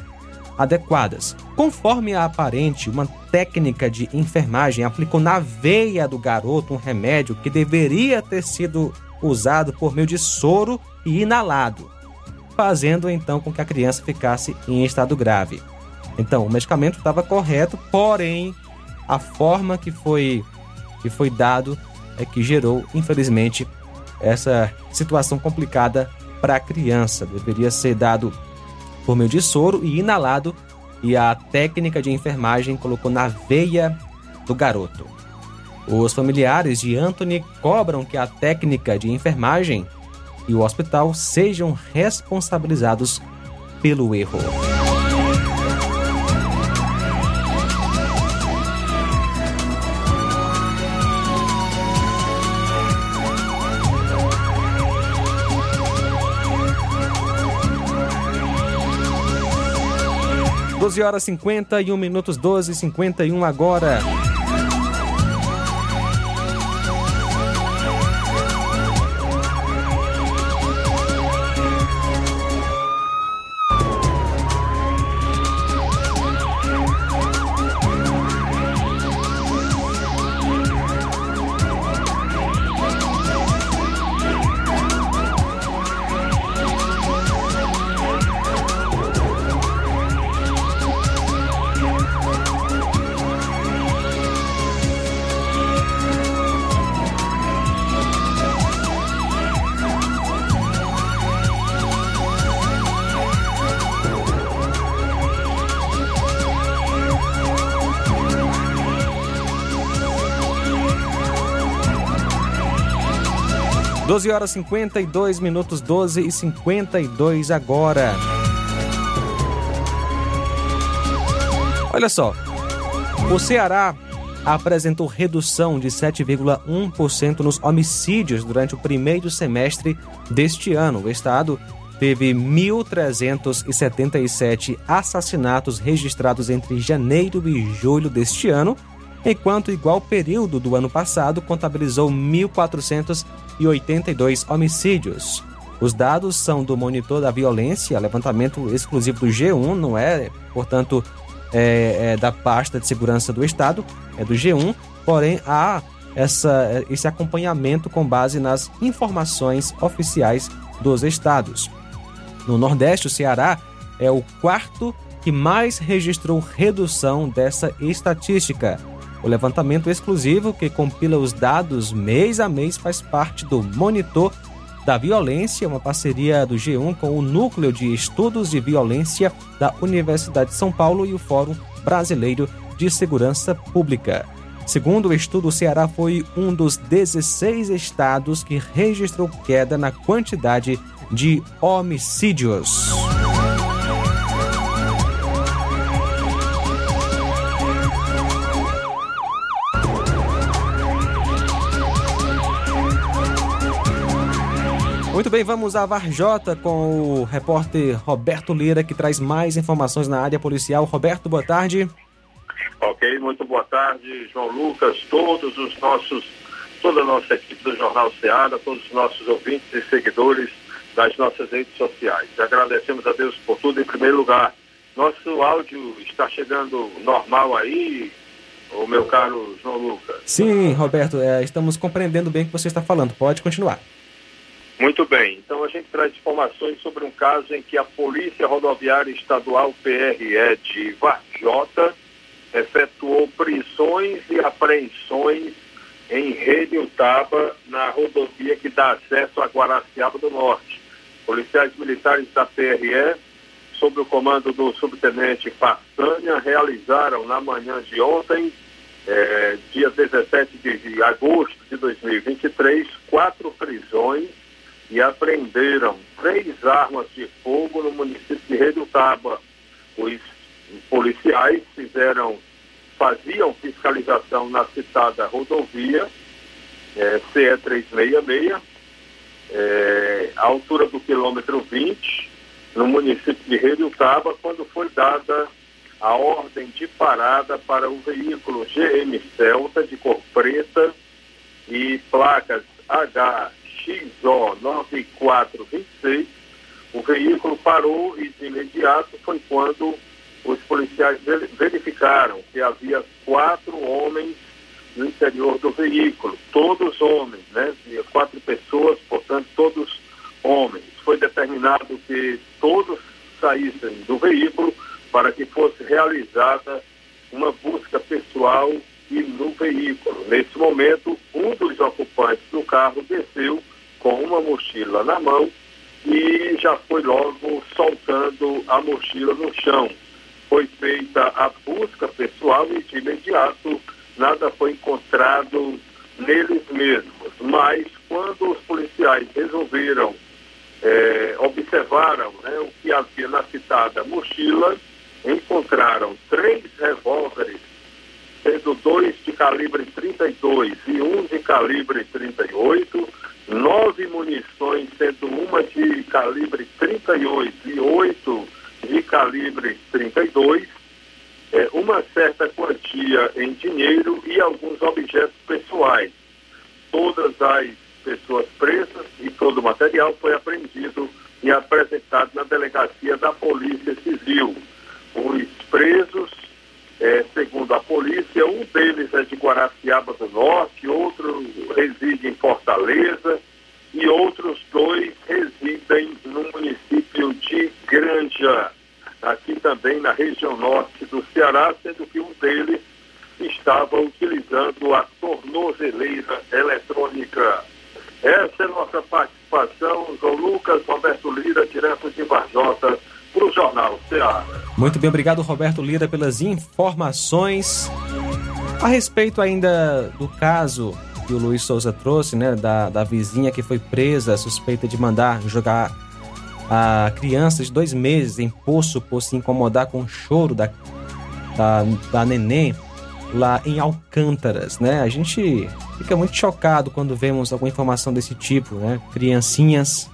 adequadas. Conforme a aparente, uma técnica de enfermagem aplicou na veia do garoto um remédio que deveria ter sido usado por meio de soro e inalado fazendo então com que a criança ficasse em estado grave. Então, o medicamento estava correto, porém a forma que foi que foi dado é que gerou, infelizmente, essa situação complicada para a criança. Deveria ser dado por meio de soro e inalado, e a técnica de enfermagem colocou na veia do garoto. Os familiares de Anthony cobram que a técnica de enfermagem e o hospital sejam responsabilizados pelo erro. Doze horas cinquenta e um minutos, doze e cinquenta e um agora. Doze horas 52 minutos, 12 e 52 agora. Olha só, o Ceará apresentou redução de 7,1% nos homicídios durante o primeiro semestre deste ano. O estado teve 1.377 assassinatos registrados entre janeiro e julho deste ano, enquanto igual período do ano passado contabilizou 1.482 homicídios. Os dados são do Monitor da Violência, levantamento exclusivo do G1, não é, portanto, é, é da pasta de segurança do Estado, é do G1, porém há essa, esse acompanhamento com base nas informações oficiais dos estados. No Nordeste, o Ceará é o quarto que mais registrou redução dessa estatística. O levantamento exclusivo, que compila os dados mês a mês, faz parte do Monitor da Violência, uma parceria do G1 com o Núcleo de Estudos de Violência da Universidade de São Paulo e o Fórum Brasileiro de Segurança Pública. Segundo o estudo, o Ceará foi um dos 16 estados que registrou queda na quantidade de homicídios. Muito bem, vamos a Varjota com o repórter Roberto Lira, que traz mais informações na área policial. Roberto, boa tarde. Ok, muito boa tarde, João Lucas, todos os nossos, toda a nossa equipe do Jornal Ceará, todos os nossos ouvintes e seguidores das nossas redes sociais. Agradecemos a Deus por tudo em primeiro lugar. Nosso áudio está chegando normal aí, o meu caro João Lucas? Sim, Roberto, é, estamos compreendendo bem o que você está falando. Pode continuar. Muito bem, então a gente traz informações sobre um caso em que a Polícia Rodoviária Estadual PRE de Varjota efetuou prisões e apreensões em Reniutaba, na rodovia que dá acesso a Guaraciaba do Norte. Policiais militares da PRE, sob o comando do subtenente Façanha, realizaram na manhã de ontem, eh, dia 17 de agosto de 2023, quatro prisões e apreenderam três armas de fogo no município de Redutaba. Os policiais fizeram, faziam fiscalização na citada rodovia é, CE 366, é, à altura do quilômetro 20, no município de Redutaba, quando foi dada a ordem de parada para o veículo GM Celta de cor preta e placas H XO9426, o veículo parou e de imediato foi quando os policiais verificaram que havia quatro homens no interior do veículo, todos homens, né? Quatro pessoas, portanto, todos homens. Foi determinado que todos saíssem do veículo para que fosse realizada uma busca pessoal e no veículo. Nesse momento, um dos ocupantes do carro desceu com uma mochila na mão e já foi logo soltando a mochila no chão. Foi feita a busca pessoal e de imediato nada foi encontrado neles mesmos. Mas quando os policiais resolveram, é, observaram né, o que havia na citada mochila, encontraram três revólveres, sendo dois de calibre 32 e um de calibre 38, nove munições, sendo uma de calibre 38 e oito de calibre 32, é, uma certa quantia em dinheiro e alguns objetos pessoais. Todas as pessoas presas e todo o material foi apreendido e apresentado na delegacia da Polícia Civil. Os presos eh, segundo a polícia, um deles é de Guaraciaba do Norte, outro reside em Fortaleza e outros dois residem no município de Granja, aqui também na região norte do Ceará, sendo que um deles estava utilizando a tornozeleira eletrônica. Essa é nossa participação, João Lucas, Roberto Lira, direto de Varjota, para o Jornal Ceará. Muito bem, obrigado Roberto Lira pelas informações. A respeito ainda do caso que o Luiz Souza trouxe, né, da, da vizinha que foi presa, suspeita de mandar jogar a criança de dois meses em poço por se incomodar com o choro da, da, da neném lá em Alcântaras, né? A gente fica muito chocado quando vemos alguma informação desse tipo, né? Criancinhas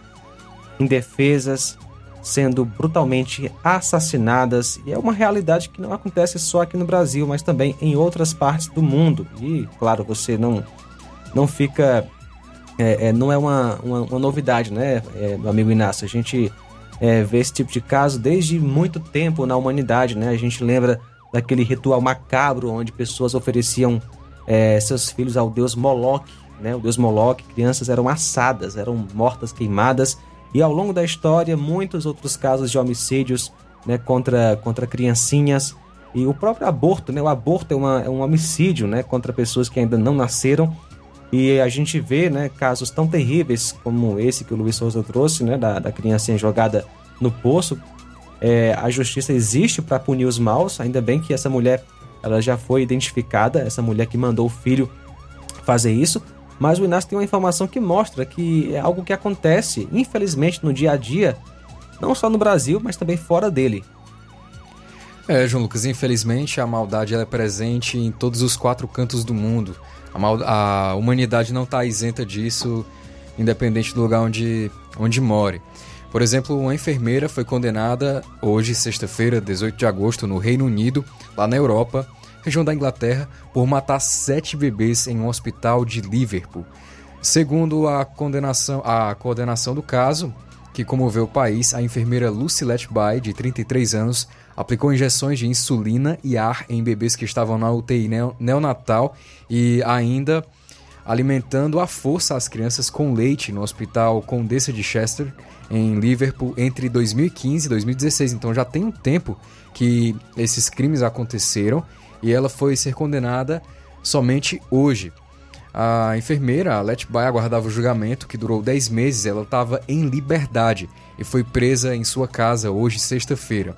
indefesas sendo brutalmente assassinadas e é uma realidade que não acontece só aqui no Brasil, mas também em outras partes do mundo. E claro, você não não fica é, é, não é uma, uma, uma novidade, né, é, meu amigo Inácio? A gente é, vê esse tipo de caso desde muito tempo na humanidade, né? A gente lembra daquele ritual macabro onde pessoas ofereciam é, seus filhos ao deus Moloch, né? O deus Moloch, crianças eram assadas, eram mortas, queimadas, e ao longo da história muitos outros casos de homicídios, né, contra contra criancinhas e o próprio aborto, né? O aborto é, uma, é um homicídio, né, contra pessoas que ainda não nasceram. E a gente vê, né, casos tão terríveis como esse que o Luiz Souza trouxe, né, da, da criancinha jogada no poço, é, a justiça existe para punir os maus. Ainda bem que essa mulher ela já foi identificada, essa mulher que mandou o filho fazer isso. Mas o Inácio tem uma informação que mostra que é algo que acontece, infelizmente, no dia a dia, não só no Brasil, mas também fora dele. É, João Lucas, infelizmente a maldade é presente em todos os quatro cantos do mundo. A, mal, a humanidade não está isenta disso, independente do lugar onde, onde more. Por exemplo, uma enfermeira foi condenada hoje, sexta-feira, 18 de agosto, no Reino Unido, lá na Europa, região da Inglaterra, por matar sete bebês em um hospital de Liverpool. Segundo a condenação, a coordenação do caso, que comoveu o país, a enfermeira Lucy Letby, de 33 anos, aplicou injeções de insulina e ar em bebês que estavam na UTI neonatal e ainda alimentando à força as crianças com leite no Hospital Condessa de Chester, em Liverpool entre 2015 e 2016. Então já tem um tempo que esses crimes aconteceram e ela foi ser condenada somente hoje. A enfermeira, a Letby, aguardava o julgamento, que durou 10 meses. Ela estava em liberdade e foi presa em sua casa hoje, sexta-feira.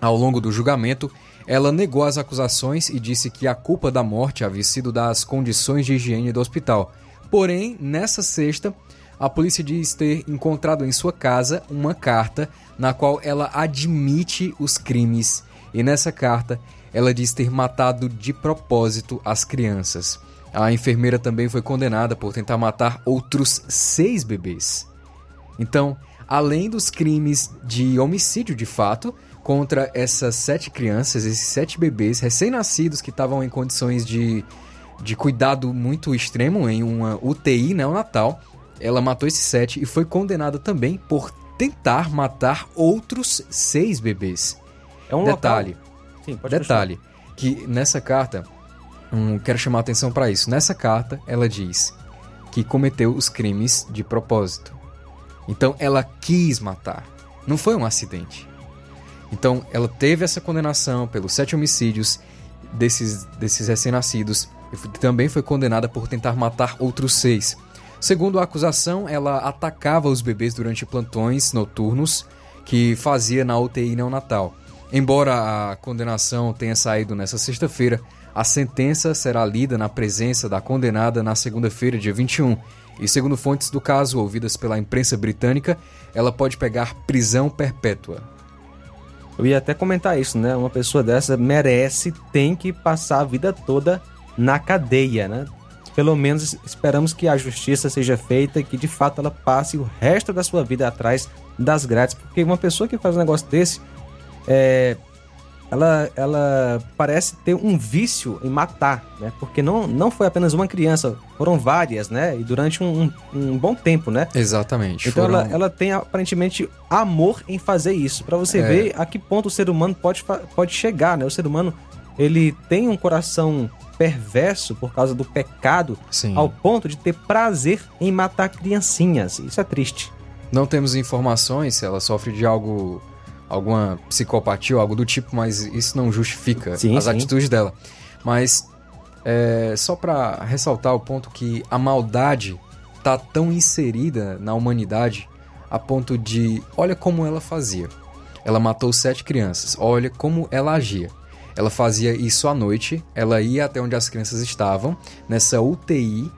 Ao longo do julgamento, ela negou as acusações e disse que a culpa da morte havia sido das condições de higiene do hospital. Porém, nessa sexta, a polícia diz ter encontrado em sua casa uma carta na qual ela admite os crimes e nessa carta ela diz ter matado de propósito as crianças. A enfermeira também foi condenada por tentar matar outros seis bebês. Então, além dos crimes de homicídio de fato contra essas sete crianças, esses sete bebês recém-nascidos que estavam em condições de, de cuidado muito extremo em uma UTI neonatal, ela matou esses sete e foi condenada também por tentar matar outros seis bebês. É um detalhe. Local... Sim, pode detalhe que nessa carta, hum, quero chamar a atenção para isso. Nessa carta, ela diz que cometeu os crimes de propósito. Então, ela quis matar. Não foi um acidente. Então, ela teve essa condenação pelos sete homicídios desses, desses recém-nascidos também foi condenada por tentar matar outros seis. Segundo a acusação, ela atacava os bebês durante plantões noturnos que fazia na UTI neonatal. Embora a condenação tenha saído nesta sexta-feira, a sentença será lida na presença da condenada na segunda-feira, dia 21. E segundo fontes do caso ouvidas pela imprensa britânica, ela pode pegar prisão perpétua. Eu ia até comentar isso, né? Uma pessoa dessa merece, tem que passar a vida toda na cadeia, né? pelo menos esperamos que a justiça seja feita e que de fato ela passe o resto da sua vida atrás das grades, porque uma pessoa que faz um negócio desse, é, ela, ela parece ter um vício em matar, né? Porque não, não foi apenas uma criança, foram várias, né? E durante um, um, um bom tempo, né? Exatamente. Então foram... ela, ela tem aparentemente amor em fazer isso, para você É. ver a que ponto o ser humano pode, pode chegar, né? O ser humano, ele tem um coração perverso por causa do pecado, Sim. ao ponto de ter prazer em matar criancinhas. Isso é triste. Não temos informações se ela sofre de algo, alguma psicopatia ou algo do tipo, mas isso não justifica Sim, as sim. atitudes dela. Mas é, só para ressaltar o ponto que a maldade tá tão inserida na humanidade a ponto de, olha como ela fazia. Ela matou sete crianças. Olha como ela agia. Ela fazia isso à noite. Ela ia até onde as crianças estavam nessa UTI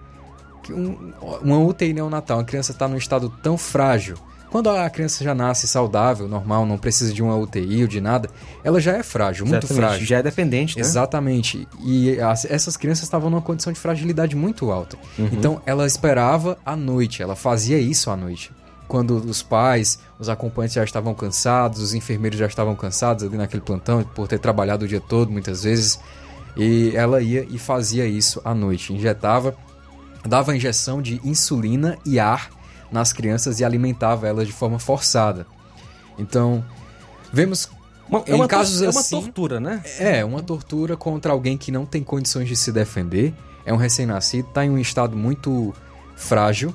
um- uma UTI neonatal, uma criança está num estado tão frágil. Quando a criança já nasce saudável, normal, não precisa de uma UTI ou de nada, ela já é frágil, muito Exatamente, frágil. Já é dependente, né? Exatamente. E as- essas crianças estavam numa condição de fragilidade muito alta. Uhum. Então ela esperava à noite, ela fazia isso à noite. Quando os pais, os acompanhantes já estavam cansados, os enfermeiros já estavam cansados ali naquele plantão por ter trabalhado o dia todo muitas vezes. E ela ia e fazia isso à noite. Injetava, dava injeção de insulina e ar nas crianças e alimentava elas de forma forçada. Então, vemos Uma- é em uma casos é uma assim, tortura, né? É, uma tortura contra alguém que não tem condições de se defender. É um recém-nascido, está em um estado muito frágil.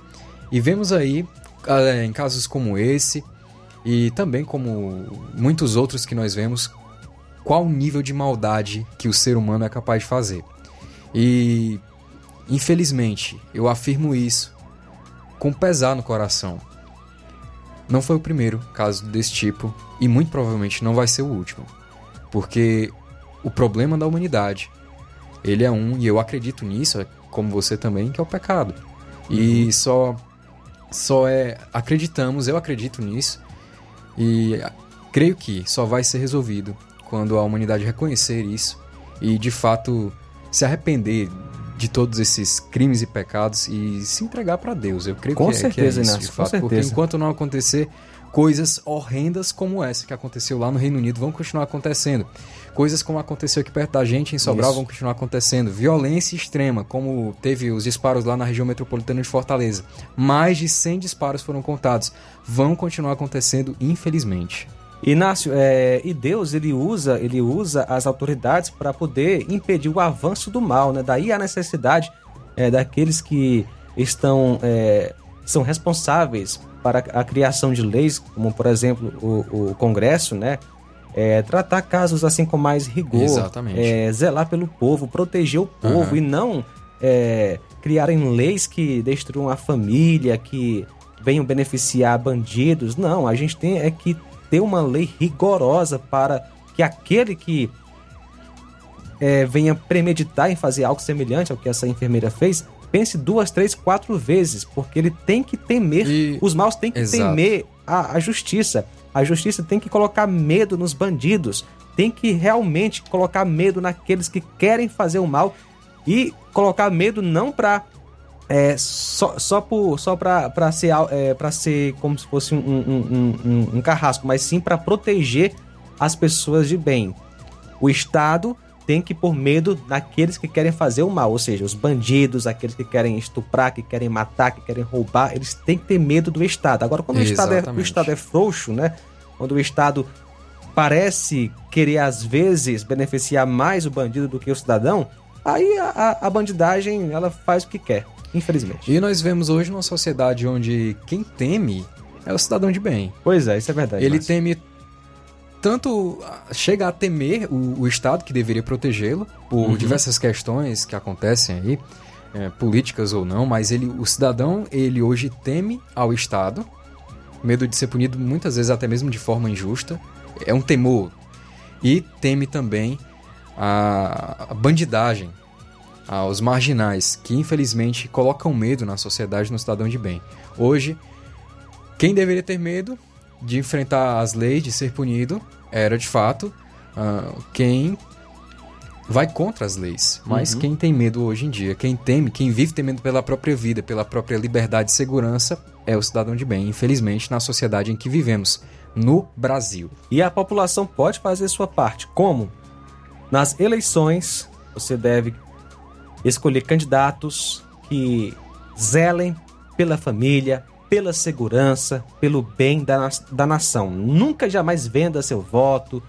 E vemos aí, ah, em casos como esse, e também como muitos outros que nós vemos, qual o nível de maldade que o ser humano é capaz de fazer. E, infelizmente, eu afirmo isso com pesar no coração. Não foi o primeiro caso desse tipo e muito provavelmente não vai ser o último. Porque o problema da humanidade, ele é um, e eu acredito nisso, como você também, que é o pecado. E só só é acreditamos, eu acredito nisso e creio que só vai ser resolvido quando a humanidade reconhecer isso e de fato se arrepender de todos esses crimes e pecados e se entregar para Deus. Eu creio Com que, é- que certeza, é isso, Inácio, de fato, porque certeza. enquanto não acontecer coisas horrendas como essa que aconteceu lá no Reino Unido vão continuar acontecendo. Coisas como aconteceu aqui perto da gente em Sobral Isso. vão continuar acontecendo. Violência extrema, como teve os disparos lá na região metropolitana de Fortaleza. Mais de 100 disparos foram contados. Vão continuar acontecendo, infelizmente. Inácio, é, e Deus ele usa, ele usa as autoridades para poder impedir o avanço do mal, né? Daí a necessidade é, daqueles que estão é, são responsáveis para a criação de leis, como por exemplo o, o Congresso, né? É, tratar casos assim com mais rigor, Exatamente. é, zelar pelo povo, proteger o povo Aham. e não é, criarem leis que destruam a família, que venham beneficiar bandidos. Não, a gente tem é que ter uma lei rigorosa para que aquele que é, venha premeditar em fazer algo semelhante ao que essa enfermeira fez, pense duas, três, quatro vezes, porque ele tem que temer, os maus têm que Exato. temer a, a justiça. A justiça tem que colocar medo nos bandidos, tem que realmente colocar medo naqueles que querem fazer o mal e colocar medo não para é, só, só, por, só pra, pra, ser, é, pra ser como se fosse um, um, um- um- carrasco, mas sim para proteger as pessoas de bem. O Estado tem que pôr medo naqueles que querem fazer o mal, ou seja, os bandidos, aqueles que querem estuprar, que querem matar, que querem roubar, eles têm que ter medo do Estado. Agora, quando o Estado, é, o. Estado é frouxo, né? Quando o Estado parece querer, às vezes, beneficiar mais o bandido do que o cidadão, aí a, a- a bandidagem ela faz o que quer, infelizmente. E nós vemos hoje uma sociedade onde quem teme é o cidadão de bem. Pois é, isso é verdade. Ele Márcio. teme tanto chega a temer o, o Estado que deveria protegê-lo por Uhum. diversas questões que acontecem aí, é, políticas ou não, mas ele, o cidadão ele hoje teme ao Estado, medo de ser punido muitas vezes até mesmo de forma injusta, é um temor e teme também a, a bandidagem, aos marginais que infelizmente colocam medo na sociedade no cidadão de bem. Hoje quem deveria ter medo de enfrentar as leis, de ser punido, era de fato ah, quem vai contra as leis. Mas Uhum. quem tem medo hoje em dia, quem teme, quem vive temendo pela própria vida, pela própria liberdade e segurança, é o cidadão de bem, infelizmente, na sociedade em que vivemos. no Brasil. E a população pode fazer sua parte. Como? Nas eleições, você deve escolher candidatos que zelem pela família, pela segurança, pelo bem da, da nação. Nunca jamais venda seu voto,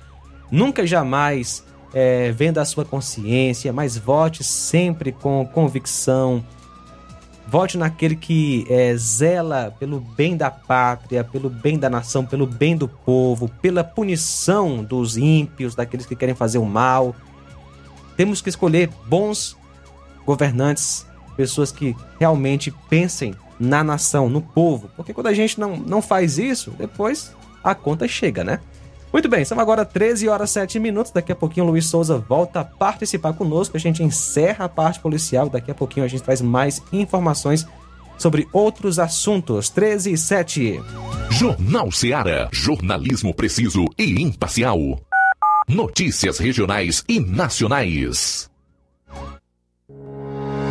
nunca jamais é, venda a sua consciência, mas vote sempre com convicção. Vote naquele que é, zela pelo bem da pátria, pelo bem da nação, pelo bem do povo, pela punição dos ímpios, daqueles que querem fazer o mal. Temos que escolher bons governantes, pessoas que realmente pensem na nação, no povo. Porque quando a gente não, não faz isso, depois a conta chega, né? Muito bem, são agora 13 horas 7 minutos. Daqui a pouquinho o Luiz Souza volta a participar conosco. A gente encerra a parte policial. Daqui a pouquinho a gente traz mais informações sobre outros assuntos. 13 e 7. Jornal Seara. Jornalismo preciso e imparcial. Notícias regionais e nacionais.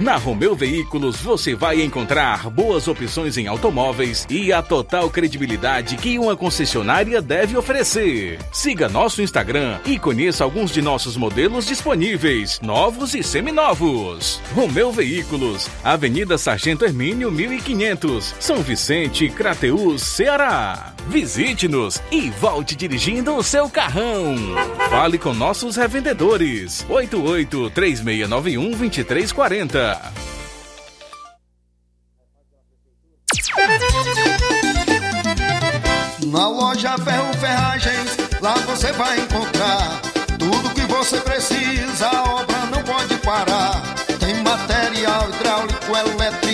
na Romeu Veículos você vai encontrar boas opções em automóveis e a total credibilidade que uma concessionária deve oferecer. Siga nosso Instagram e conheça alguns de nossos modelos disponíveis, novos e seminovos. Romeu Veículos, Avenida Sargento Hermínio 1500, São Vicente, Crateús, Ceará. Visite-nos e volte dirigindo o seu carrão. Fale com nossos revendedores. 88 3691 2340. Na loja Ferro Ferragens, lá você vai encontrar tudo que você precisa, a obra não pode parar. Tem material hidráulico, elétrico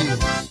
Thank you.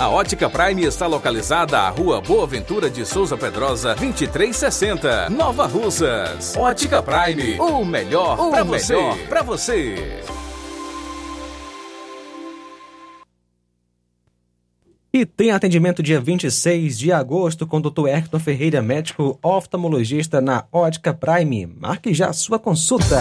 A Ótica Prime está localizada à Rua Boa Ventura de Souza Pedrosa, 2360, Nova Russas. Ótica Prime, o melhor para você. Para você. E tem atendimento dia 26 de agosto com o Dr. Erton Ferreira, médico oftalmologista na Ótica Prime. Marque já sua consulta.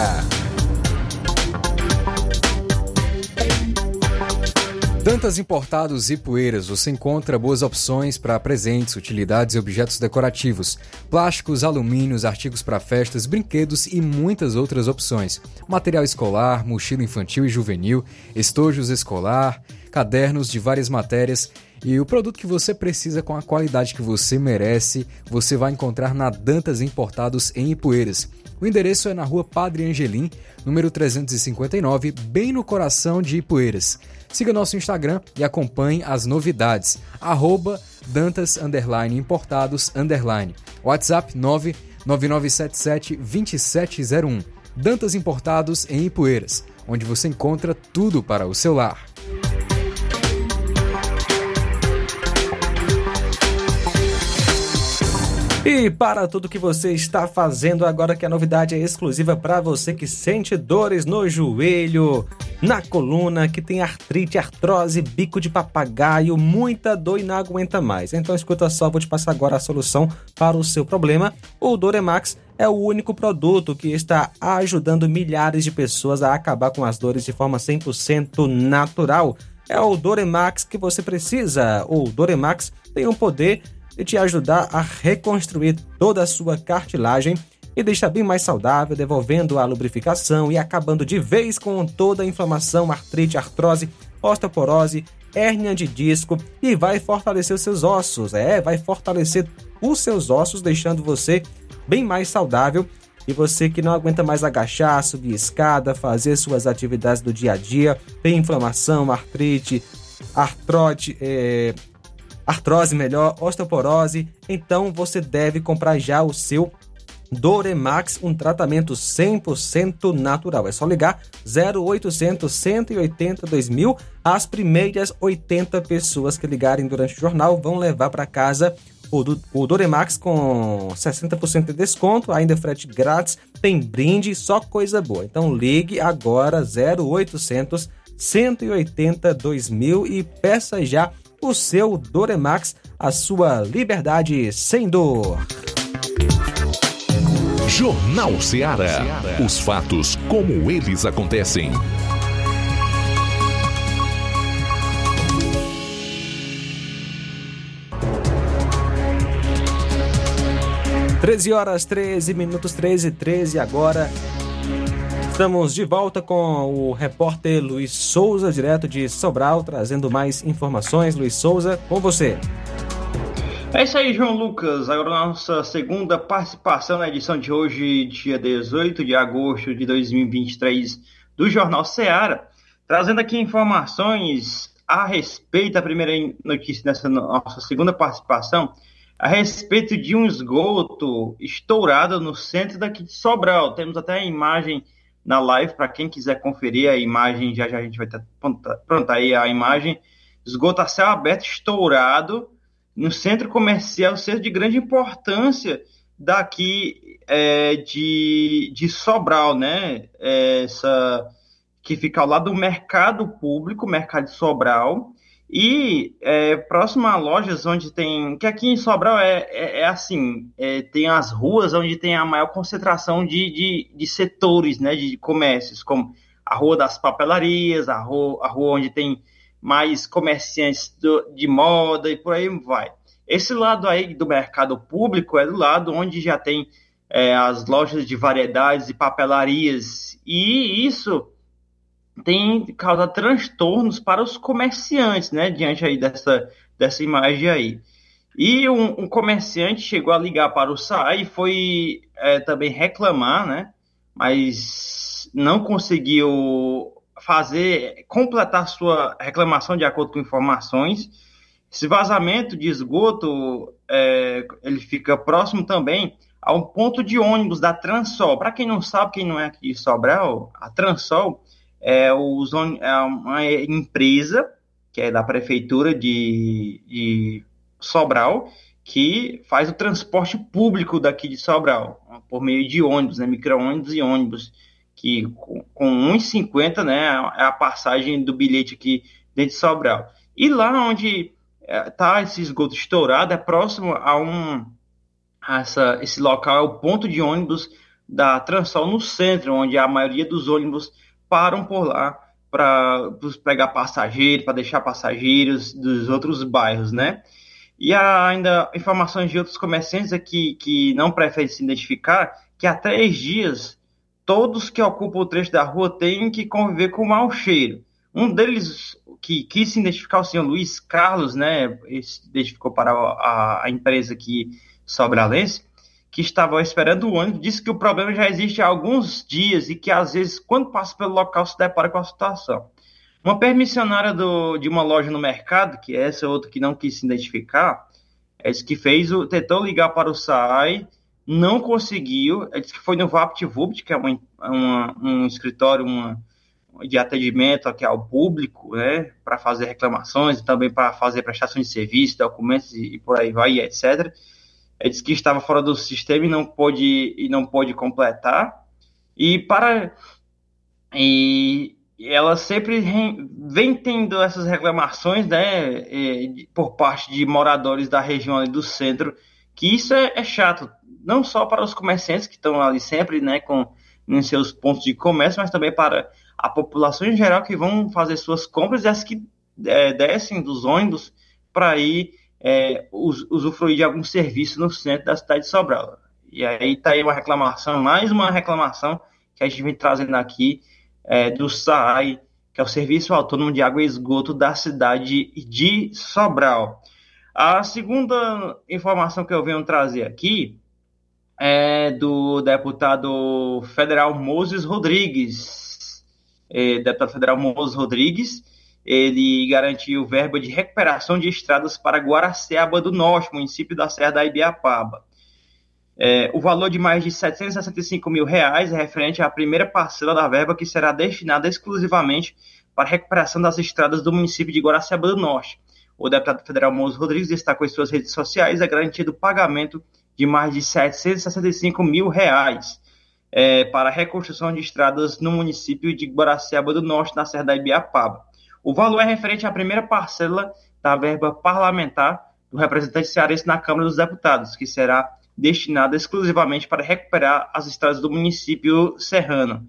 Dantas Importados e Poeiras, você encontra boas opções para presentes, utilidades e objetos decorativos, plásticos, alumínios, artigos para festas, brinquedos e muitas outras opções. Material escolar, mochila infantil e juvenil, estojos escolar, cadernos de várias matérias E o produto que você precisa com a qualidade que você merece, você vai encontrar na Dantas Importados em Ipueiras. O endereço é na rua Padre Angelim, número 359, bem no coração de Ipueiras. Siga nosso Instagram e acompanhe as novidades. Arroba Dantas underline, Importados underline. WhatsApp 99977 2701. Dantas Importados em Ipueiras, onde você encontra tudo para o seu lar. E para tudo que você está fazendo agora que a novidade é exclusiva para você que sente dores no joelho, na coluna, que tem artrite, artrose, bico de papagaio, muita dor e não aguenta mais. Então escuta só, vou te passar agora a solução para o seu problema. O Doremax é o único produto que está ajudando milhares de pessoas a acabar com as dores de forma 100% natural. É o Doremax que você precisa. O Doremax tem um poder e te ajudar a reconstruir toda a sua cartilagem e deixar bem mais saudável, devolvendo a lubrificação e acabando de vez com toda a inflamação, artrite, artrose, osteoporose, hérnia de disco e vai fortalecer os seus ossos. É, vai fortalecer os seus ossos, deixando você bem mais saudável. E você que não aguenta mais agachar, subir escada, fazer suas atividades do dia a dia, tem inflamação, artrite, artrote, é, artrose melhor, osteoporose, então você deve comprar já o seu Doremax, um tratamento 100% natural. É só ligar 0800 180 2000. As primeiras 80 pessoas que ligarem durante o jornal vão levar para casa o, o Doremax com 60% de desconto, ainda frete grátis, tem brinde, só coisa boa. Então ligue agora 0800 180 2000 e peça já o seu Doremax, a sua liberdade sem dor. Jornal Ceará. Os fatos como eles acontecem. Treze horas, 13 minutos, 13 e 13 agora. Estamos de volta com o repórter Luiz Souza, direto de Sobral, trazendo mais informações. Luiz Souza, com você. É isso aí, João Lucas. Agora nossa segunda participação na edição de hoje, dia 18 de agosto de 2023, do Jornal Seara, trazendo aqui informações a respeito da primeira notícia dessa nossa segunda participação, a respeito de um esgoto estourado no centro daqui de Sobral. Temos até a imagem na live, para quem quiser conferir a imagem, já já a gente vai estar pronta aí a imagem. Esgoto a céu aberto estourado no centro comercial, centro de grande importância daqui é, de, de Sobral, né? É, essa que fica ao lado do mercado público, mercado de Sobral, e é, próximo a lojas onde tem. Que aqui em Sobral é, é, é assim: é, tem as ruas onde tem a maior concentração de, de, de, setores, né, de comércios, como a Rua das Papelarias, a rua, a rua onde tem mais comerciantes do, de moda e por aí vai. Esse lado aí do mercado público é do lado onde já tem é, as lojas de variedades e papelarias, e isso tem causado transtornos para os comerciantes, né, diante aí dessa, dessa imagem aí. E um, um comerciante chegou a ligar para o SAI e foi é, também reclamar, né, mas não conseguiu fazer, completar sua reclamação de acordo com informações. Esse vazamento de esgoto, é, ele fica próximo também a um ponto de ônibus da Transol. Para quem não sabe, quem não é aqui de Sobral, a Transol é, é uma empresa que é da prefeitura de, de Sobral que faz o transporte público daqui de Sobral por meio de ônibus, né, micro-ônibus e ônibus que com, com 1,50 né, é a passagem do bilhete aqui dentro de Sobral. E lá onde está é, esse esgoto estourado é próximo a um a essa, esse local é o ponto de ônibus da Transol no centro, onde a maioria dos ônibus param por lá para pegar passageiros, para deixar passageiros dos outros bairros, né? E há ainda informações de outros comerciantes aqui que não preferem se identificar, que há três dias todos que ocupam o trecho da rua têm que conviver com mau cheiro. Um deles que quis se identificar, o senhor Luiz Carlos, né, se identificou para a, a empresa aqui sobralense, que estava esperando o ônibus, disse que o problema já existe há alguns dias e que às vezes, quando passa pelo local, se depara com a situação. Uma permissionária do, de uma loja no mercado, que é essa outra que não quis se identificar, é disse que fez o, tentou ligar para o SAI, não conseguiu, é disse que foi no VaptVupt, que é uma, uma, um escritório uma, de atendimento aqui ao público, né, para fazer reclamações e também para fazer prestação de serviço, documentos e, e por aí vai, etc. Ele disse que estava fora do sistema e não pôde, e não pôde completar. E para e ela sempre vem tendo essas reclamações, né, por parte de moradores da região ali do centro, que isso é, é chato, não só para os comerciantes que estão ali sempre, né, com seus pontos de comércio, mas também para a população em geral que vão fazer suas compras e as que é, descem dos ônibus para ir é, usufruir de algum serviço no centro da cidade de Sobral. E aí está aí uma reclamação, mais uma reclamação que a gente vem trazendo aqui é, do SAI, que é o Serviço Autônomo de Água e Esgoto da cidade de Sobral. A segunda informação que eu venho trazer aqui é do deputado federal Moses Rodrigues. É, deputado federal Moses Rodrigues, ele garantiu verba de recuperação de estradas para Guaraciaba do Norte, município da Serra da Ibiapaba. É, o valor de mais de 765 mil reais é referente à primeira parcela da verba que será destinada exclusivamente para a recuperação das estradas do município de Guaraciaba do Norte. O deputado federal Moço Rodrigues destacou em suas redes sociais a garantia do pagamento de mais de 765 mil reais é, para a reconstrução de estradas no município de Guaraciaba do Norte, na Serra da Ibiapaba. O valor é referente à primeira parcela da verba parlamentar do representante cearense na Câmara dos Deputados, que será destinada exclusivamente para recuperar as estradas do município serrano.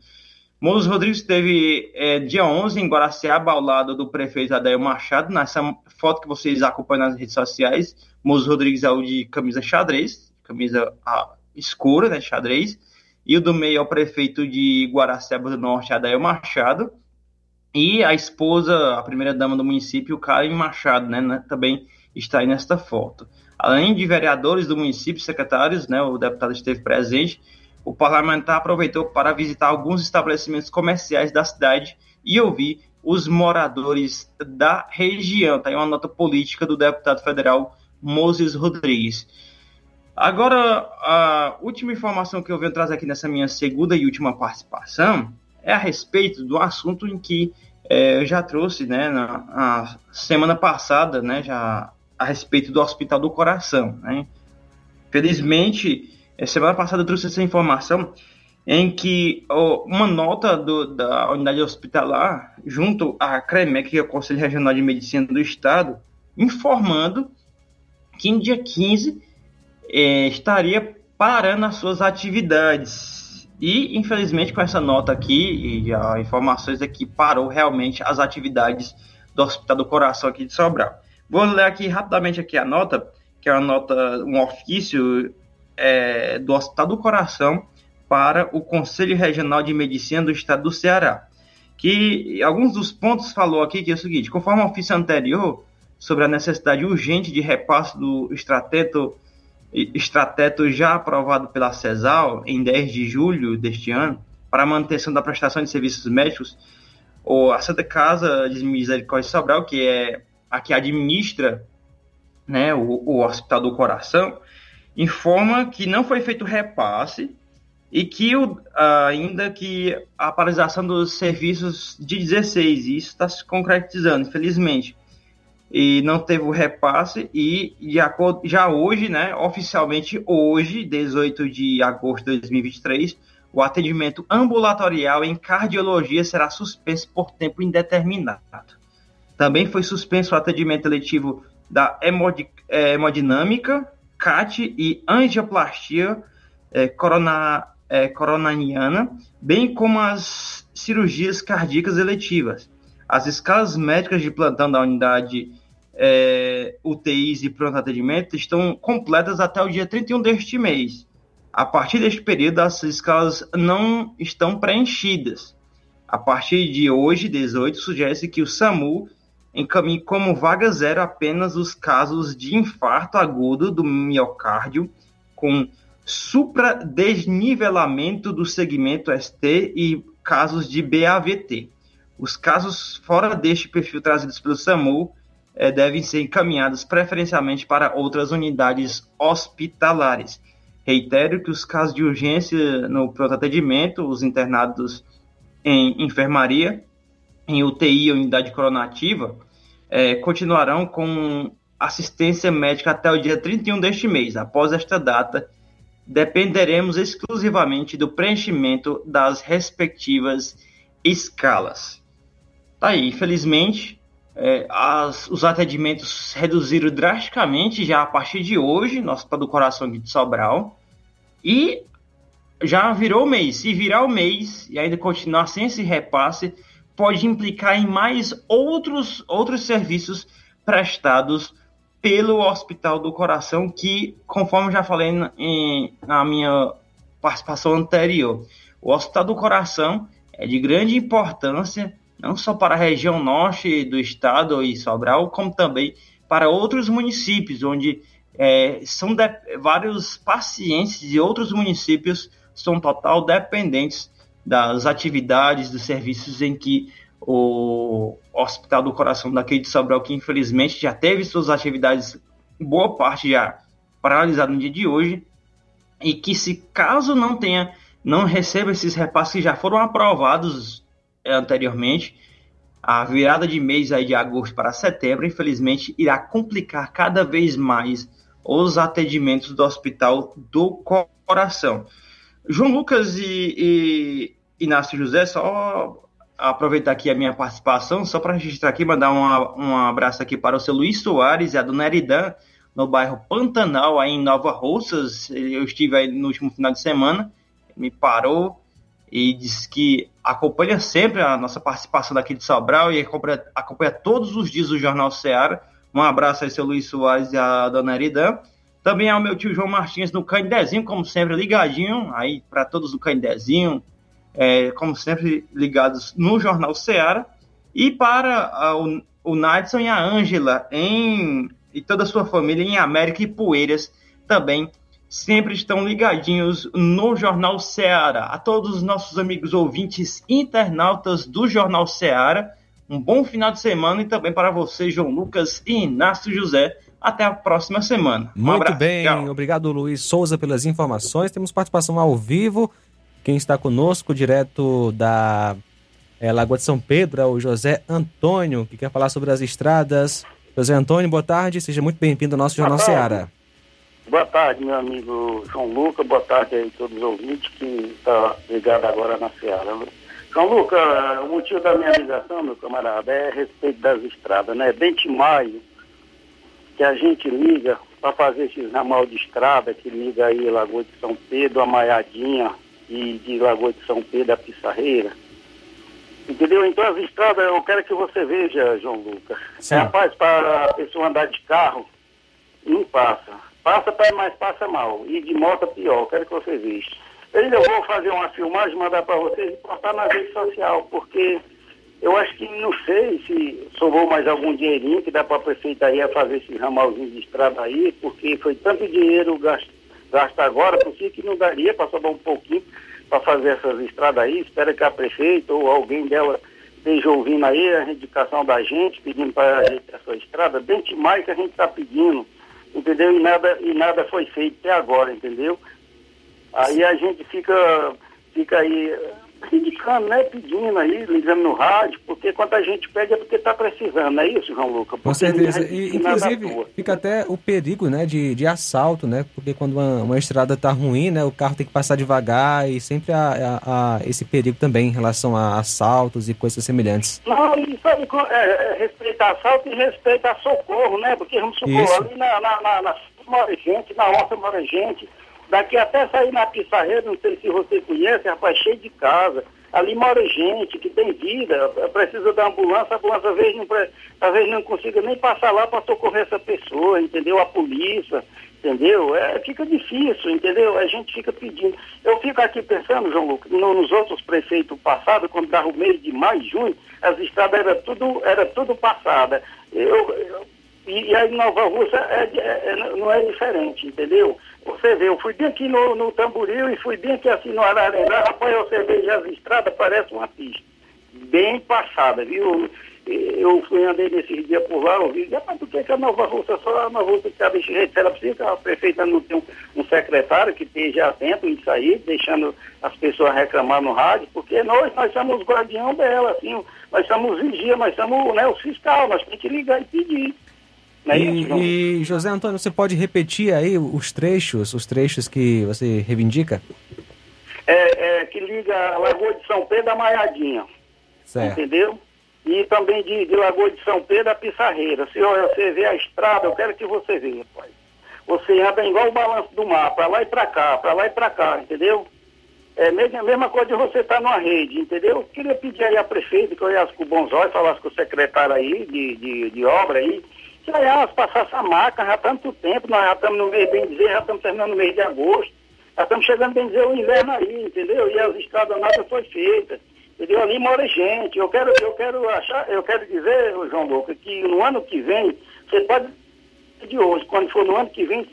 Mouros Rodrigues esteve é, dia 11 em Guaraciaba, ao lado do prefeito Adair Machado. Nessa foto que vocês acompanham nas redes sociais, Mouros Rodrigues é o de camisa xadrez, camisa escura, né, xadrez, e o do meio é o prefeito de Guaraciaba do Norte, Adair Machado, e a esposa, a primeira dama do município, Karen Machado, né, né, também está aí nesta foto. Além de vereadores do município, secretários, né, o deputado esteve presente, o parlamentar aproveitou para visitar alguns estabelecimentos comerciais da cidade e ouvir os moradores da região. Está aí uma nota política do deputado federal Moses Rodrigues. Agora, a última informação que eu venho trazer aqui nessa minha segunda e última participação é a respeito do assunto em que é, eu já trouxe né, na, na semana passada, né, já a respeito do Hospital do Coração. Né? Felizmente, é, semana passada eu trouxe essa informação em que ó, uma nota do, da unidade hospitalar, junto à CREMEC, que é o Conselho Regional de Medicina do Estado, informando que em dia 15 é, estaria parando as suas atividades e, infelizmente, com essa nota aqui e as informações aqui, parou realmente as atividades do Hospital do Coração aqui de Sobral. Vou ler aqui rapidamente aqui a nota, que é uma nota, um ofício é, do Hospital do Coração para o Conselho Regional de Medicina do Estado do Ceará. Que alguns dos pontos falou aqui que é o seguinte: conforme o ofício anterior sobre a necessidade urgente de repasse do extrateto extrateto já aprovado pela CESAL em 10 de julho deste ano para a manutenção da prestação de serviços médicos, ou a Santa Casa de Misericórdia Sobral, que é a que administra né, o, o Hospital do Coração, informa que não foi feito repasse e que o, ainda que a paralisação dos serviços de 16, isso está se concretizando, infelizmente e não teve o repasse e acordo, já hoje, né, oficialmente hoje, 18 de agosto de 2023, o atendimento ambulatorial em cardiologia será suspenso por tempo indeterminado. Também foi suspenso o atendimento eletivo da é, hemodinâmica, CAT e angioplastia é, corona, é, coronariana, bem como as cirurgias cardíacas eletivas. As escalas médicas de plantão da unidade é, UTIs e pronto atendimento estão completas até o dia 31 deste mês. A partir deste período, as escalas não estão preenchidas. A partir de hoje, 18, sugere-se que o SAMU encaminhe como vaga zero apenas os casos de infarto agudo do miocárdio com supradesnivelamento do segmento ST e casos de BAVT. Os casos fora deste perfil trazidos pelo SAMU eh, devem ser encaminhados preferencialmente para outras unidades hospitalares. Reitero que os casos de urgência no pronto atendimento, os internados em enfermaria, em UTI ou unidade coronativa, eh, continuarão com assistência médica até o dia 31 deste mês. Após esta data, dependeremos exclusivamente do preenchimento das respectivas escalas. Tá aí, infelizmente, é, as, os atendimentos reduziram drasticamente já a partir de hoje, no Hospital do Coração de Sobral, e já virou mês. Se virar o mês e ainda continuar sem esse repasse, pode implicar em mais outros, outros serviços prestados pelo Hospital do Coração, que, conforme já falei em, na minha participação anterior, o Hospital do Coração é de grande importância, não só para a região norte do estado e Sobral, como também para outros municípios, onde é, são de, vários pacientes de outros municípios são total dependentes das atividades, dos serviços em que o Hospital do Coração daqui de Sobral, que infelizmente já teve suas atividades, boa parte já paralisada no dia de hoje, e que se caso não tenha, não receba esses repasses que já foram aprovados anteriormente, a virada de mês aí de agosto para setembro, infelizmente, irá complicar cada vez mais os atendimentos do Hospital do Coração. João Lucas e, e Inácio José, só aproveitar aqui a minha participação, só para registrar aqui, mandar uma, um abraço aqui para o seu Luiz Soares e a dona Eridan, no bairro Pantanal, aí em Nova Russas. Eu estive aí no último final de semana, me parou e disse que acompanha sempre a nossa participação daqui de Sobral e acompanha, acompanha todos os dias o Jornal Seara. Um abraço aí, seu Luiz Soares e a dona Eridan. Também ao meu tio João Martins no Candezinho, como sempre, ligadinho aí para todos do Candezinho, é, como sempre, ligados no Jornal Seara, e para a, o, o Nadson e a Ângela em, e toda a sua família em América e Poeiras também sempre estão ligadinhos no Jornal Seara. A todos os nossos amigos ouvintes internautas do Jornal Seara, um bom final de semana e também para você, João Lucas e Inácio José. Até a próxima semana. Um Muito abraço. bem, Tchau. obrigado Luiz Souza pelas informações. Temos participação ao vivo quem está conosco, direto da é, Lagoa de São Pedro, é o José Antônio, que quer falar sobre as estradas. José Antônio, boa tarde, seja muito bem-vindo ao nosso Jornal Seara. Boa tarde, meu amigo João Luca, boa tarde aí a todos os ouvintes que estão tá ligados agora na Seara. João Luca, o motivo da minha ligação, meu camarada, é a respeito das estradas, né? Bem de maio, que a gente liga para fazer esses ramal de estrada, que liga aí Lagoa de São Pedro, a Maiadinha, e de Lagoa de São Pedro a Pissarreira. Entendeu? Então as estradas, eu quero que você veja, João Lucas. Sim. Rapaz, para a pessoa andar de carro, não passa. Passa, mas passa mal. E de moto pior, quero que você veja. Eu vou fazer uma filmagem, mandar para vocês e postar na rede social, porque eu acho que não sei se sobrou mais algum dinheirinho que dá para a prefeitaria fazer esse ramalzinho de estrada aí, porque foi tanto dinheiro gasto gasta agora, por que não daria para sobrar um pouquinho para fazer essas estradas aí? Espera que a prefeita ou alguém dela esteja ouvindo aí a indicação da gente, pedindo para a gente essa estrada, bem demais que a gente está pedindo, entendeu? E nada, e nada foi feito até agora, entendeu? Aí a gente fica, fica aí indicando, né, pedindo aí, ligando no rádio, porque quando a gente pede é porque está precisando, não é isso, João Lucas? Com certeza, e, inclusive fica até o perigo, né, de, de assalto, né, porque quando uma, uma estrada está ruim, né, o carro tem que passar devagar e sempre há, há, há, esse perigo também em relação a assaltos e coisas semelhantes. Não, isso aí, é, é, respeita assalto e respeita socorro, né, porque vamos supor, isso. ali na, na, na, na mora gente, na mora gente, Daqui até sair na Pissarreira, não sei se você conhece, rapaz, cheio de casa. Ali mora gente que tem vida, precisa da ambulância, a ambulância às vezes não, às vezes não consiga nem passar lá para socorrer essa pessoa, entendeu? A polícia, entendeu? É, fica difícil, entendeu? A gente fica pedindo. Eu fico aqui pensando, João Lucas, no- nos outros prefeitos passados, quando dava o mês de maio, junho, as estradas eram tudo, era tudo passada. Eu, eu- e, e aí Nova Rússia é, é- é- não é diferente, entendeu? Você vê, eu fui bem aqui no, no Tamboril e fui bem aqui assim no Ararendá, rapaz, você veja as estradas, parece uma pista. Bem passada, viu? Eu fui andei nesses dias por lá, eu vi, rapaz, por que, que a Nova Rússia só a Nova Rússia que a jeito? Ela precisa que a prefeita não tenha um, um secretário que esteja atento nisso aí, deixando as pessoas reclamar no rádio, porque nós, nós somos os guardião dela, assim, nós somos vigia, nós somos né, os fiscal, nós temos que ligar e pedir. É isso? E, e, José Antônio, você pode repetir aí os trechos, os trechos que você reivindica? é, é, que liga a Lagoa de São Pedro a Maiadinha, Certo. entendeu? E também de, de Lagoa de São Pedro a Pissarreira. Se você vê a estrada, eu quero que você veja, pai. Você anda igual o balanço do mar, para lá e para cá, para lá e para cá, entendeu? É mesmo, a mesma coisa de você estar numa rede, entendeu? Eu queria pedir aí à prefeita que olhasse com bons olhos, falasse com o secretário aí de, de, de obra aí, que olhasse, passasse a marca, já tanto tempo, nós já estamos no mês, bem dizer, já estamos terminando o mês de agosto, já estamos chegando, bem dizer, o inverno aí, entendeu? E as estradas nada foi feita. Entendeu? Ali mora gente. Eu quero, eu quero achar, eu quero dizer, João Louca, que no ano que vem, você pode de hoje, quando for no ano que vem,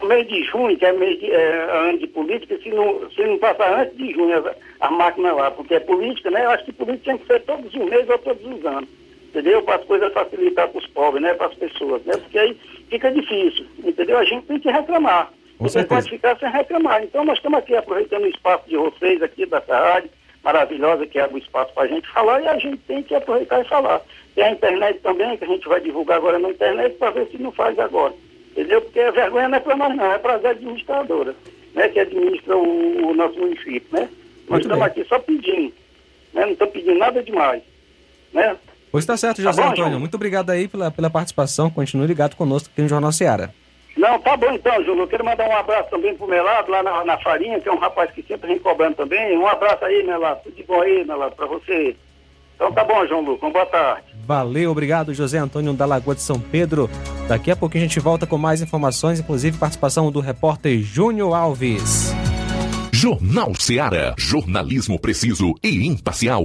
no mês de junho, que é mês de, é, ano de política, se não, se não passar antes de junho a, a máquina lá, porque é política, né? Eu acho que política tem que ser todos os meses ou todos os anos. Entendeu? Para as coisas facilitar para os pobres, né? Para as pessoas, né? Porque aí fica difícil, entendeu? A gente tem que reclamar. Com certeza. pode ficar sem reclamar. Então nós estamos aqui aproveitando o espaço de vocês aqui dessa rádio maravilhosa que abre o espaço para a gente falar e a gente tem que aproveitar e falar. Tem a internet também, que a gente vai divulgar agora na internet para ver se não faz agora. Entendeu? Porque a vergonha não é para nós não, é para as administradoras, né? Que administram o, o nosso município, né? Nós Muito estamos bem. aqui só pedindo, né? Não estamos pedindo nada demais, né? Pois tá certo, Tá José bom, Antônio. João? Muito obrigado aí pela, pela participação. Continue ligado conosco aqui no Jornal Seara. Não, tá bom então, Júlio. Eu quero mandar um abraço também pro Melado, lá na, na Farinha, que é um rapaz que sempre vem cobrando também. Um abraço aí, Melado. Tudo de bom aí, Melado, pra você. Então tá bom, João Lucas. Boa tarde. Valeu, obrigado, José Antônio da Lagoa de São Pedro. Daqui a pouquinho a gente volta com mais informações, inclusive participação do repórter Júnior Alves. Jornal Seara. Jornalismo preciso e imparcial.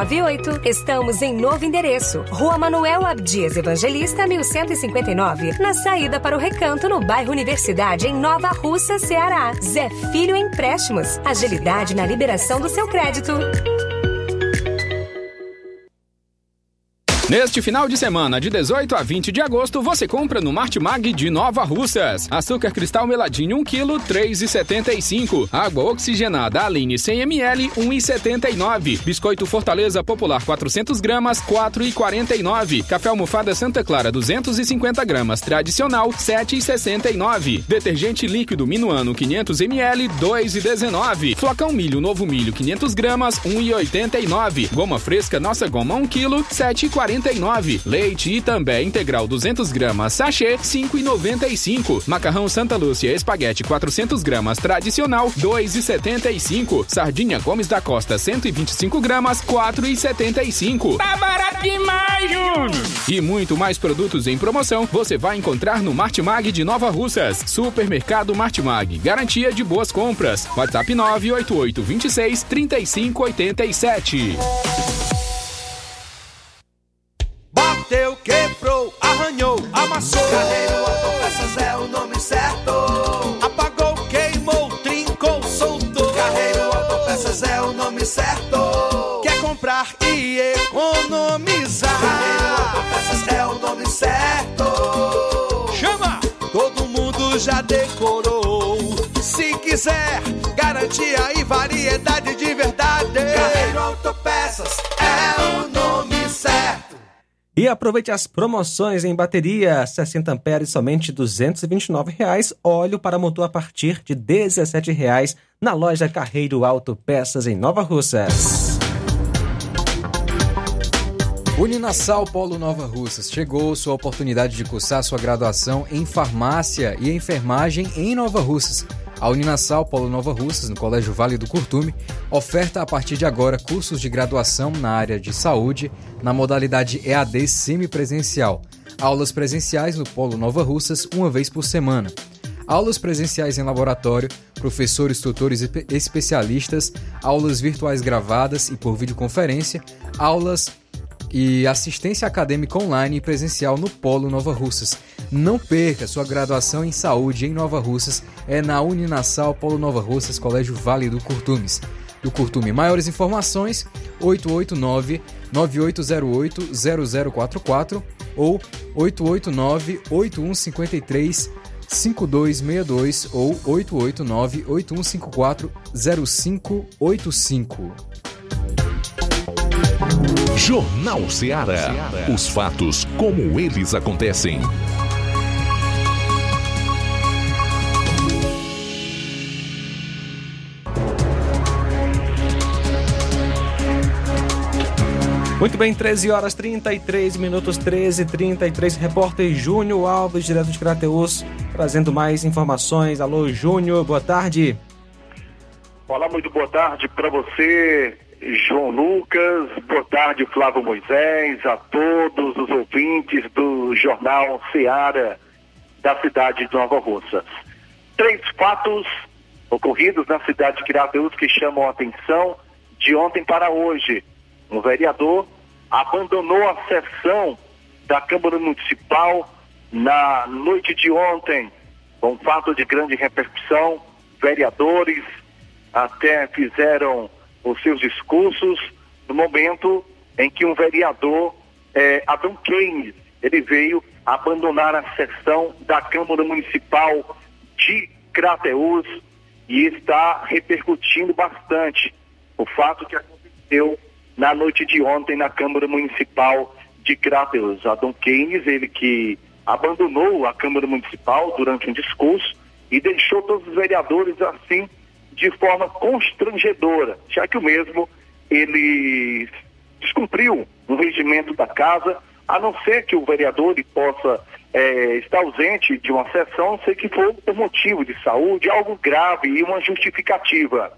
981330698. Estamos em novo endereço. Rua Manuel Abdias Evangelista, 1159. Na saída para o Recanto, no bairro Universidade, em Nova Russa, Ceará. Zé Filho Empréstimos. Agilidade na liberação do seu crédito. Neste final de semana, de 18 a 20 de agosto, você compra no Martimag de Nova Russas. Açúcar cristal meladinho 1 kg, 3,75. Água oxigenada Aline 100 ml, 1,79. Biscoito Fortaleza Popular 400 gramas, 4,49. Café almofada Santa Clara 250 gramas, tradicional, 7,69. Detergente líquido Minuano 500 ml, 2,19. Flocão milho Novo Milho 500 gramas, 1,89. Goma fresca Nossa Goma 1 kg, 7,49. Leite e também integral 200 gramas, sachê 5,95. Macarrão Santa Lúcia espaguete 400 gramas tradicional 2,75. Sardinha Gomes da Costa 125 gramas 4,75. Tá barato demais, Júnior! E muito mais produtos em promoção você vai encontrar no Martimag de Nova Russas. Supermercado Martimag. Garantia de boas compras. WhatsApp 988 26 3587. Bateu, quebrou, arranhou, amassou. Carreiro Autopeças é o nome certo. Apagou, queimou, trincou, soltou. Carreiro Autopeças é o nome certo. Quer comprar e economizar. Carreiro Autopeças é o nome certo. Chama! Todo mundo já decorou. Se quiser, garantia e variedade de verdade. Carreiro Autopeças E aproveite as promoções em bateria 60 amperes somente 229 reais, óleo para motor a partir de 17 reais na loja Carreiro Auto Peças em Nova Russas. Uninasal Polo Nova Russas chegou sua oportunidade de cursar sua graduação em farmácia e enfermagem em Nova Russas. A Uninasal Polo Nova Russas, no Colégio Vale do Curtume, oferta a partir de agora cursos de graduação na área de saúde, na modalidade EAD semipresencial. Aulas presenciais no Polo Nova Russas uma vez por semana. Aulas presenciais em laboratório, professores, tutores e pe- especialistas, aulas virtuais gravadas e por videoconferência, aulas e assistência acadêmica online e presencial no Polo Nova Russas. Não perca sua graduação em saúde em Nova Russas, é na Uninasal Polo Nova Russas, Colégio Vale do Curtumes. Do Curtume, maiores informações 889 9808 0044 ou 889 8153 5262 ou 889 8154 0585. Jornal Ceará. Os fatos como eles acontecem. Muito bem, 13 horas 33 minutos, 13 33 Repórter Júnior Alves, direto de Crateus, trazendo mais informações. Alô, Júnior, boa tarde. Olá, muito boa tarde para você, João Lucas. Boa tarde, Flávio Moisés, a todos os ouvintes do Jornal Seara da cidade de Nova Russas. Três fatos ocorridos na cidade de Crateus que chamam a atenção de ontem para hoje. Um vereador abandonou a sessão da Câmara Municipal na noite de ontem, um fato de grande repercussão. Vereadores até fizeram os seus discursos no momento em que um vereador, eh, Adam Keynes, ele veio abandonar a sessão da Câmara Municipal de Crateus e está repercutindo bastante o fato que aconteceu na noite de ontem na Câmara Municipal de Crateus. Adam Keynes, ele que abandonou a Câmara Municipal durante um discurso e deixou todos os vereadores assim de forma constrangedora, já que o mesmo ele descumpriu um regimento da casa, a não ser que o vereador possa eh, estar ausente de uma sessão, ser que for por motivo de saúde, algo grave e uma justificativa.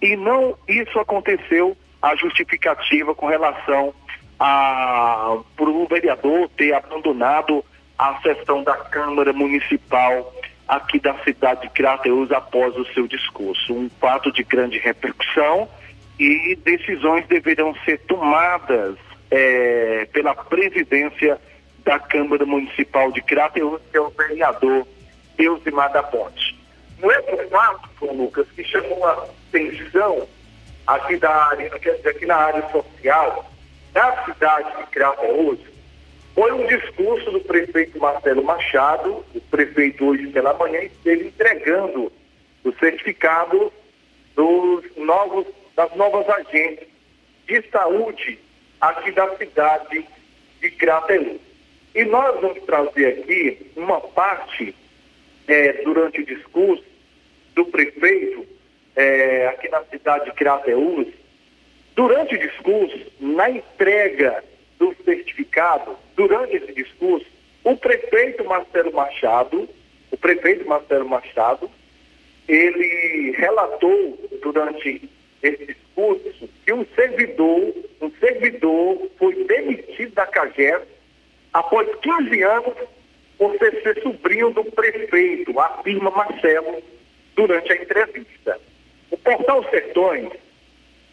E não isso aconteceu a justificativa com relação a por um vereador ter abandonado a sessão da Câmara Municipal aqui da cidade de Crateus após o seu discurso. Um fato de grande repercussão e decisões deverão ser tomadas eh, pela presidência da Câmara Municipal de Crateus, que é o vereador Eusimar da Ponte. Um outro fato, João Lucas, que chamou a atenção aqui, da área, aqui, na área social da cidade de Crateús foi um discurso do prefeito Marcelo Machado, o prefeito hoje pela manhã esteve entregando o certificado dos novos, das novas agentes de saúde aqui da cidade de Crateús. E nós vamos trazer aqui uma parte, é, durante o discurso do prefeito, é, aqui na cidade de Crateús, durante o discurso, na entrega do certificado, durante esse discurso, o prefeito Marcelo Machado, o prefeito Marcelo Machado, ele relatou durante esse discurso que um servidor, um servidor foi demitido da CAGES após 15 anos por ser, ser sobrinho do prefeito, afirma Marcelo, durante a entrevista. O portal Sertões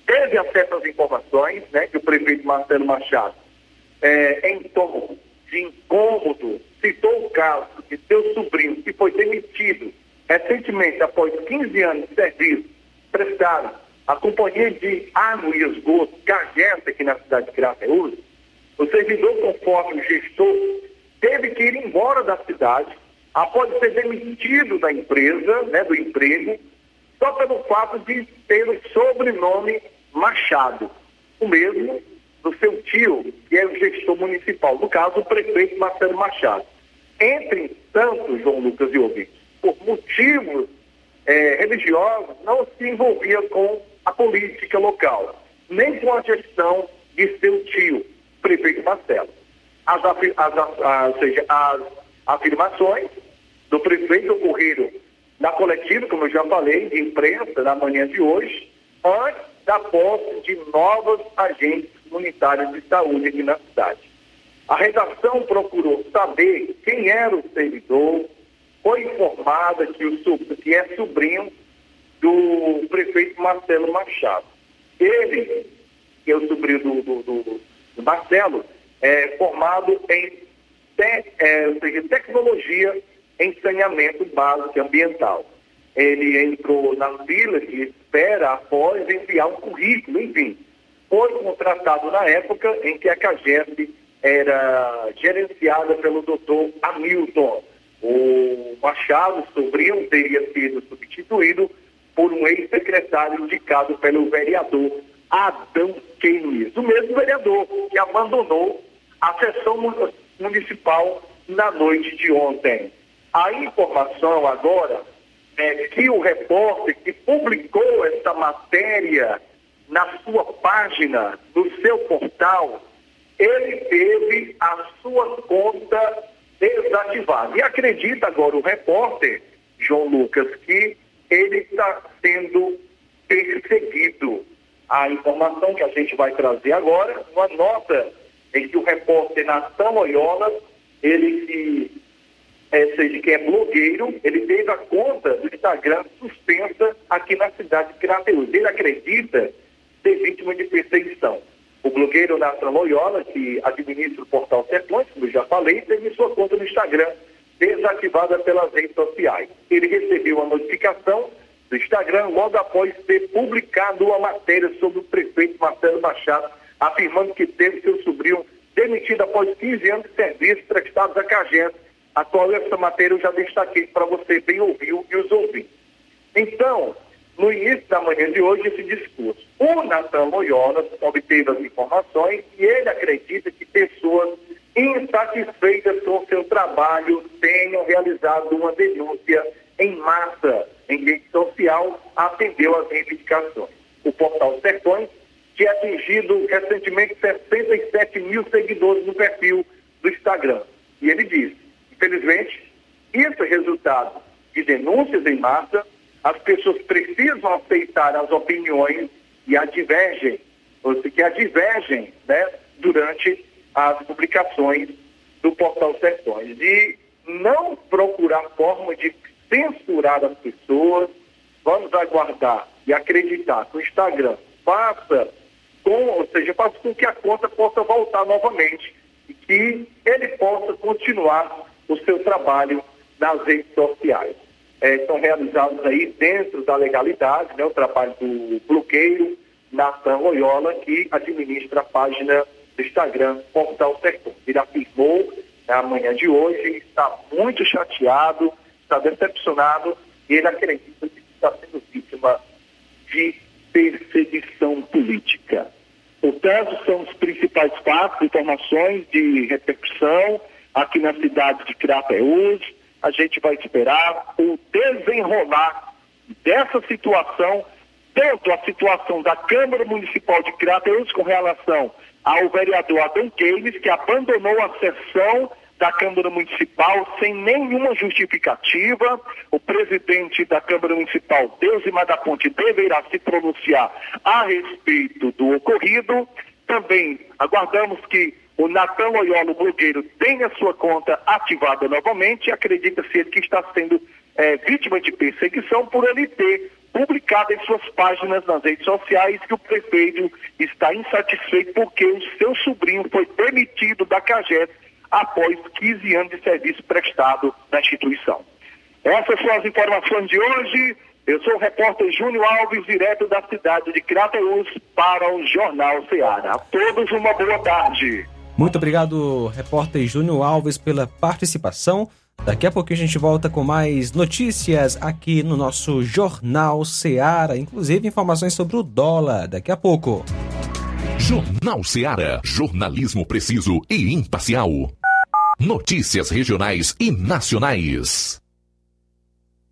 teve acesso às informações, né, que o prefeito Marcelo Machado, é, em tom de incômodo, citou o caso de seu sobrinho, que foi demitido recentemente, após 15 anos de serviço prestado à Companhia de Água e Esgoto, CAGES, aqui na cidade de Crateús, o servidor, conforme o gestor, teve que ir embora da cidade após ser demitido da empresa, né, do emprego, só pelo fato de ter o sobrenome Machado, o mesmo do seu tio, que é o gestor municipal, no caso, o prefeito Marcelo Machado. Entre tanto, João Lucas e ouvintes, por motivos é, religiosos, não se envolvia com a política local, nem com a gestão de seu tio, prefeito Marcelo. As, as, seja, as afirmações do prefeito ocorreram na coletiva, como eu já falei, de imprensa na manhã de hoje, antes da posse de novos agentes comunitários de saúde aqui na cidade. A redação procurou saber quem era o servidor, foi informada que, o, que é sobrinho do prefeito Marcelo Machado. Ele, que é o sobrinho do, do, do, Marcelo, é formado em te, é, seja, tecnologia em saneamento básico ambiental. Ele entrou na fila de espera após enviar um currículo, enfim. Foi contratado na época em que a CAGEP era gerenciada pelo doutor Hamilton. O Machado, sobrinho, teria sido substituído por um ex-secretário indicado pelo vereador Adão Keynes, o mesmo vereador que abandonou a sessão municipal na noite de ontem. A informação agora é que o repórter que publicou essa matéria na sua página, no seu portal, ele teve a sua conta desativada. E acredita agora o repórter, João Lucas, que ele está sendo perseguido. A informação que a gente vai trazer agora, uma nota em que o repórter Natan Loyola, ele que é, seja, que é blogueiro, ele teve a conta do Instagram suspensa aqui na cidade de Crateús. Ele acredita ser vítima de perseguição. O blogueiro Nathan Loyola, que administra o portal Sertões, como eu já falei, teve sua conta no Instagram desativada pelas redes sociais. Ele recebeu a notificação do Instagram logo após ter publicado uma matéria sobre o prefeito Marcelo Machado, afirmando que teve seu sobrinho demitido após 15 anos de serviço prestados à Cagência, a qual essa matéria eu já destaquei para você bem ouvir e os ouvir. Então, no início da manhã de hoje, esse discurso. O Natan Loyola obteve as informações e ele acredita que pessoas insatisfeitas com seu trabalho tenham realizado uma denúncia em massa em rede social, atendeu às reivindicações. O portal Sertões tinha atingido recentemente 67 mil seguidores no perfil do Instagram. E ele disse, infelizmente, isso é resultado de denúncias em massa, as pessoas precisam aceitar as opiniões e a ou seja, que a né, durante as publicações do portal Sertões. E não procurar forma de censurar as pessoas, vamos aguardar e acreditar que o Instagram faça com, ou seja, faça com que a conta possa voltar novamente e que ele possa continuar o seu trabalho nas redes sociais é, são realizados aí dentro da legalidade, né, o trabalho do bloqueiro Natan Loyola, que administra a página do Instagram Portal Sertões. Ele afirmou na manhã de hoje, está muito chateado, está decepcionado e ele acredita que está sendo vítima de perseguição política. Portanto, são os principais fatos, informações de repercussão aqui na cidade de Crateús. A gente vai esperar o desenrolar dessa situação, tanto a situação da Câmara Municipal de Crateús com relação ao vereador Adam Games, que abandonou a sessão da Câmara Municipal sem nenhuma justificativa. O presidente da Câmara Municipal, Deusimar da Ponte, deverá se pronunciar a respeito do ocorrido. Também aguardamos que o Natan Loyola, o blogueiro, tenha sua conta ativada novamente. Acredita-se ele que está sendo é, vítima de perseguição por ele ter publicado em suas páginas nas redes sociais que o prefeito está insatisfeito porque o seu sobrinho foi demitido da CAGES após 15 anos de serviço prestado na instituição. Essas são as informações de hoje. Eu sou o repórter Júnior Alves, direto da cidade de Crateús, para o Jornal Ceará. A todos uma boa tarde. Muito obrigado, repórter Júnior Alves, pela participação. Daqui a pouquinho a gente volta com mais notícias aqui no nosso Jornal Ceará, inclusive informações sobre o dólar. Daqui a pouco. Jornal Ceará, jornalismo preciso e imparcial. Notícias regionais e nacionais.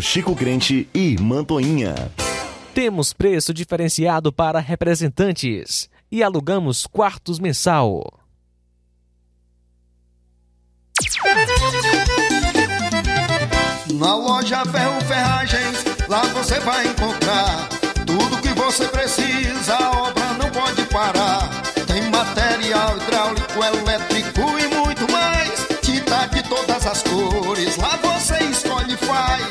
Chico Crente e Mantoinha. Temos preço diferenciado para representantes e alugamos quartos mensal. Na loja Ferro Ferragens, lá você vai encontrar tudo que você precisa, a obra não pode parar. Tem material hidráulico, elétrico e muito mais. Tinta de todas as cores, lá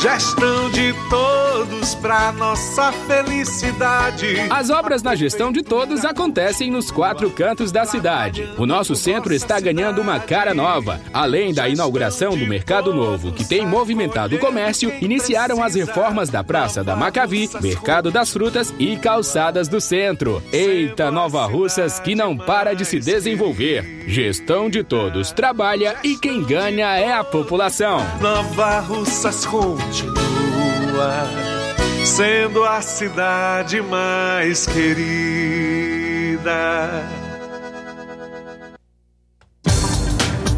Gestão de todos pra nossa felicidade. As obras na gestão de todos acontecem nos quatro cantos da cidade. O nosso centro está ganhando uma cara nova. Além da inauguração do Mercado Novo, que tem movimentado o comércio, iniciaram as reformas da Praça da Macavi, Mercado das Frutas e Calçadas do Centro. Eita, Nova Russas que não para de se desenvolver. Gestão de todos trabalha e quem ganha é a população. Nova Russas continua sendo a cidade mais querida.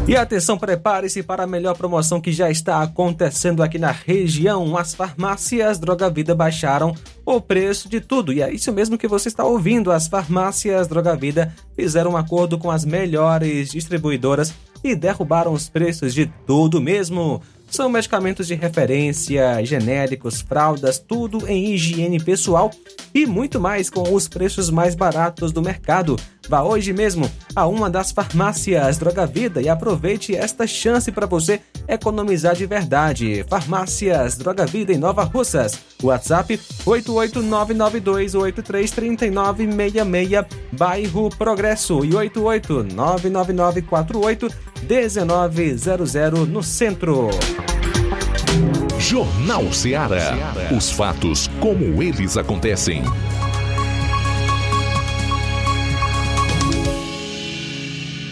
E atenção, prepare-se para a melhor promoção que já está acontecendo aqui na região. As farmácias Droga Vida baixaram o preço de tudo. E é isso mesmo que você está ouvindo. As farmácias Droga Vida fizeram um acordo com as melhores distribuidoras e derrubaram os preços de tudo mesmo. São medicamentos de referência, genéricos, fraldas, tudo em higiene pessoal e muito mais com os preços mais baratos do mercado. Vá hoje mesmo a uma das farmácias Droga Vida e aproveite esta chance para você economizar de verdade. Farmácias Droga Vida em Nova Russas. WhatsApp 88992833966, bairro Progresso e 88999481900 no centro. Jornal Ceará. Os fatos como eles acontecem.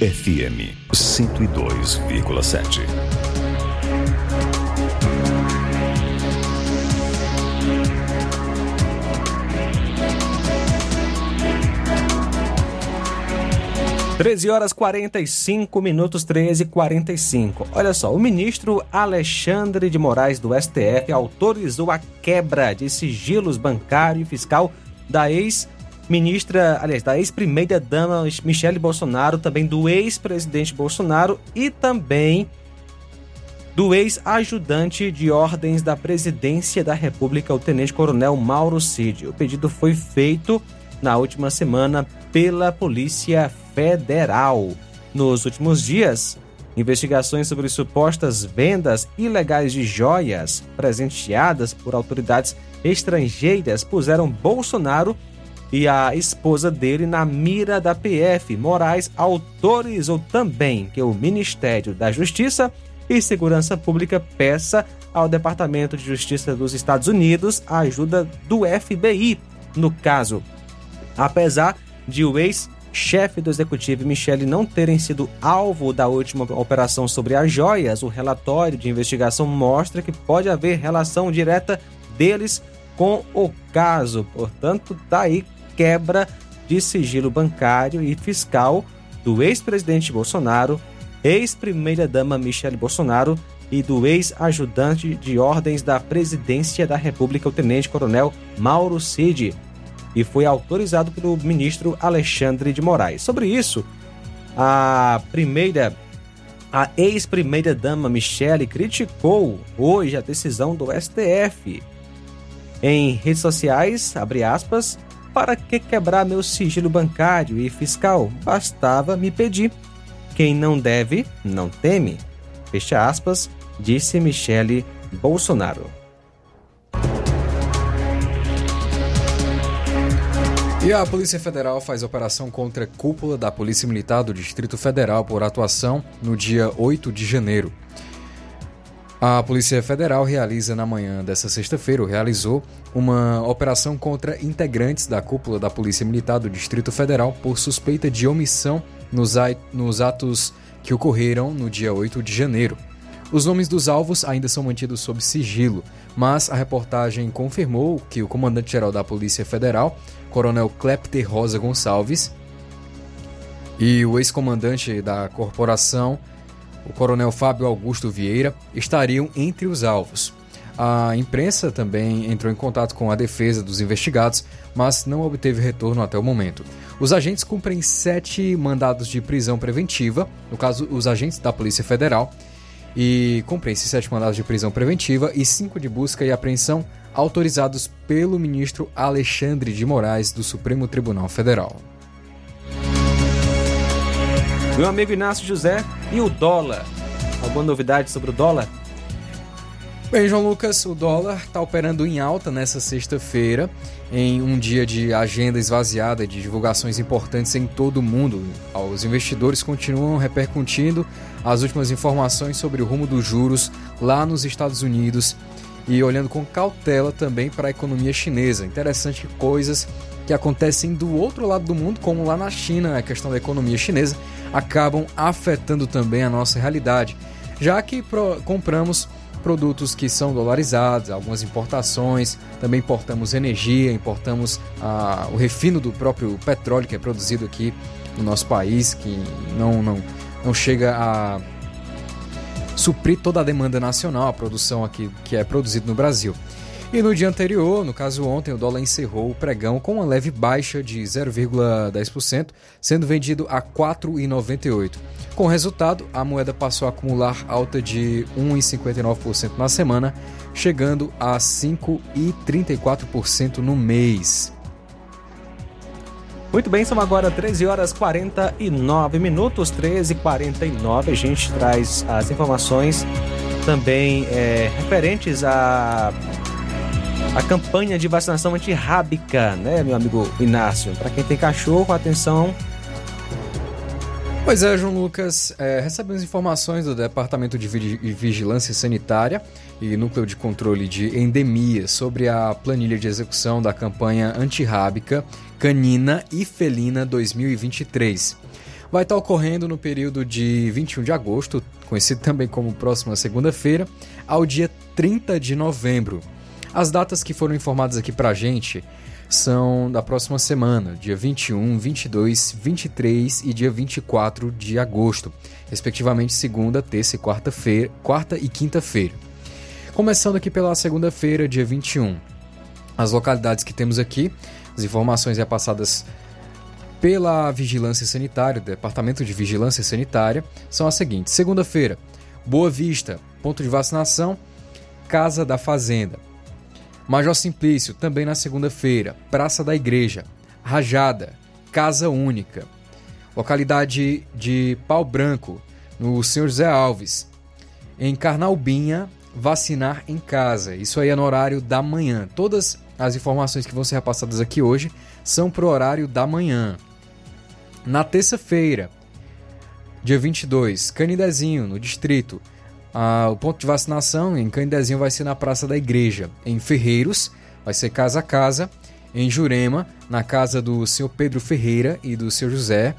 FM 102,7. 13 horas 45 minutos, 13 e 45. Olha só, o ministro Alexandre de Moraes do STF autorizou a quebra de sigilos bancário e fiscal da ex-ministra, aliás, da ex-primeira-dama Michele Bolsonaro, também do ex-presidente Bolsonaro e também do ex-ajudante de ordens da presidência da República, o tenente-coronel Mauro Cid. O pedido foi feito na última semana pela Polícia Federal. Nos últimos dias, investigações sobre supostas vendas ilegais de joias presenteadas por autoridades estrangeiras puseram Bolsonaro e a esposa dele na mira da PF. Moraes autorizou também que o Ministério da Justiça e Segurança Pública peça ao Departamento de Justiça dos Estados Unidos a ajuda do FBI no caso. Apesar de o ex-chefe do executivo Michele não terem sido alvo da última operação sobre as joias, o relatório de investigação mostra que pode haver relação direta deles com o caso. Portanto, tá quebra de sigilo bancário e fiscal do ex-presidente Bolsonaro ex-primeira-dama Michele Bolsonaro e do ex-ajudante de ordens da presidência da República, o tenente-coronel Mauro Cid, e foi autorizado pelo ministro Alexandre de Moraes. Sobre isso, a primeira a ex-primeira-dama Michele criticou hoje a decisão do STF. Em redes sociais, abre aspas, para que quebrar meu sigilo bancário e fiscal? Bastava me pedir. Quem não deve, não teme. Fecha aspas, disse Michele Bolsonaro. E a Polícia Federal faz operação contra a cúpula da Polícia Militar do Distrito Federal por atuação no dia 8 de janeiro. A Polícia Federal realiza na manhã dessa sexta-feira, realizou uma operação contra integrantes da cúpula da Polícia Militar do Distrito Federal por suspeita de omissão nos, atos que ocorreram no dia 8 de janeiro. Os nomes dos alvos ainda são mantidos sob sigilo, mas a reportagem confirmou que o comandante-geral da Polícia Federal, Coronel Klepter Rosa Gonçalves, e o ex-comandante da corporação, o Coronel Fábio Augusto Vieira, estariam entre os alvos. A imprensa também entrou em contato com a defesa dos investigados, mas não obteve retorno até o momento. Os agentes cumprem sete mandados de prisão preventiva, no caso, os agentes da Polícia Federal, e cumprem esses sete mandados de prisão preventiva e cinco de busca e apreensão autorizados pelo ministro Alexandre de Moraes do Supremo Tribunal Federal. Meu amigo Inácio José e o dólar. Alguma novidade sobre o dólar? Bem, João Lucas, o dólar está operando em alta nessa sexta-feira, em um dia de agenda esvaziada de divulgações importantes em todo o mundo. Os investidores continuam repercutindo as últimas informações sobre o rumo dos juros lá nos Estados Unidos e olhando com cautela também para a economia chinesa. Interessante que coisas que acontecem do outro lado do mundo, como lá na China, a questão da economia chinesa, acabam afetando também a nossa realidade, já que compramos produtos que são dolarizados, algumas importações, também importamos energia, importamos ah, o refino do próprio petróleo que é produzido aqui no nosso país, que não, não, não chega a suprir toda a demanda nacional, a produção aqui que é produzida no Brasil. E no dia anterior, no caso ontem, o dólar encerrou o pregão com uma leve baixa de 0,10%, sendo vendido a 4,98. Com o resultado, a moeda passou a acumular alta de 1,59% na semana, chegando a 5,34% no mês. Muito bem, são agora 13 horas 49 minutos, 13 e 49 A gente traz as informações também é, referentes a a campanha de vacinação antirrábica, né, meu amigo Inácio? Para quem tem cachorro, atenção. Pois é, João Lucas, é, recebemos informações do Departamento de Vigilância Sanitária e Núcleo de Controle de Endemias sobre a planilha de execução da campanha antirrábica canina e felina 2023. Vai estar ocorrendo no período de 21 de agosto, conhecido também como próxima segunda-feira, ao dia 30 de novembro. As datas que foram informadas aqui pra gente são da próxima semana, dia 21, 22, 23 e dia 24 de agosto, respectivamente segunda, terça e quarta-feira, quarta e quinta-feira. Começando aqui pela segunda-feira, dia 21. As localidades que temos aqui, as informações repassadas pela Vigilância Sanitária, Departamento de Vigilância Sanitária, são as seguintes: segunda-feira, Boa Vista, ponto de vacinação, Casa da Fazenda. Major Simplício, também na segunda-feira, Praça da Igreja, Rajada, Casa Única. Localidade de Pau Branco, no Senhor José Alves. Em Carnalbinha, vacinar em casa. Isso aí é no horário da manhã. Todas as informações que vão ser repassadas aqui hoje são para o horário da manhã. Na terça-feira, dia 22, Canidezinho, no distrito. Ah, o ponto de vacinação em Canidezinho vai ser na Praça da Igreja. Em Ferreiros, vai ser casa a casa. Em Jurema, na casa do senhor Pedro Ferreira e do seu José.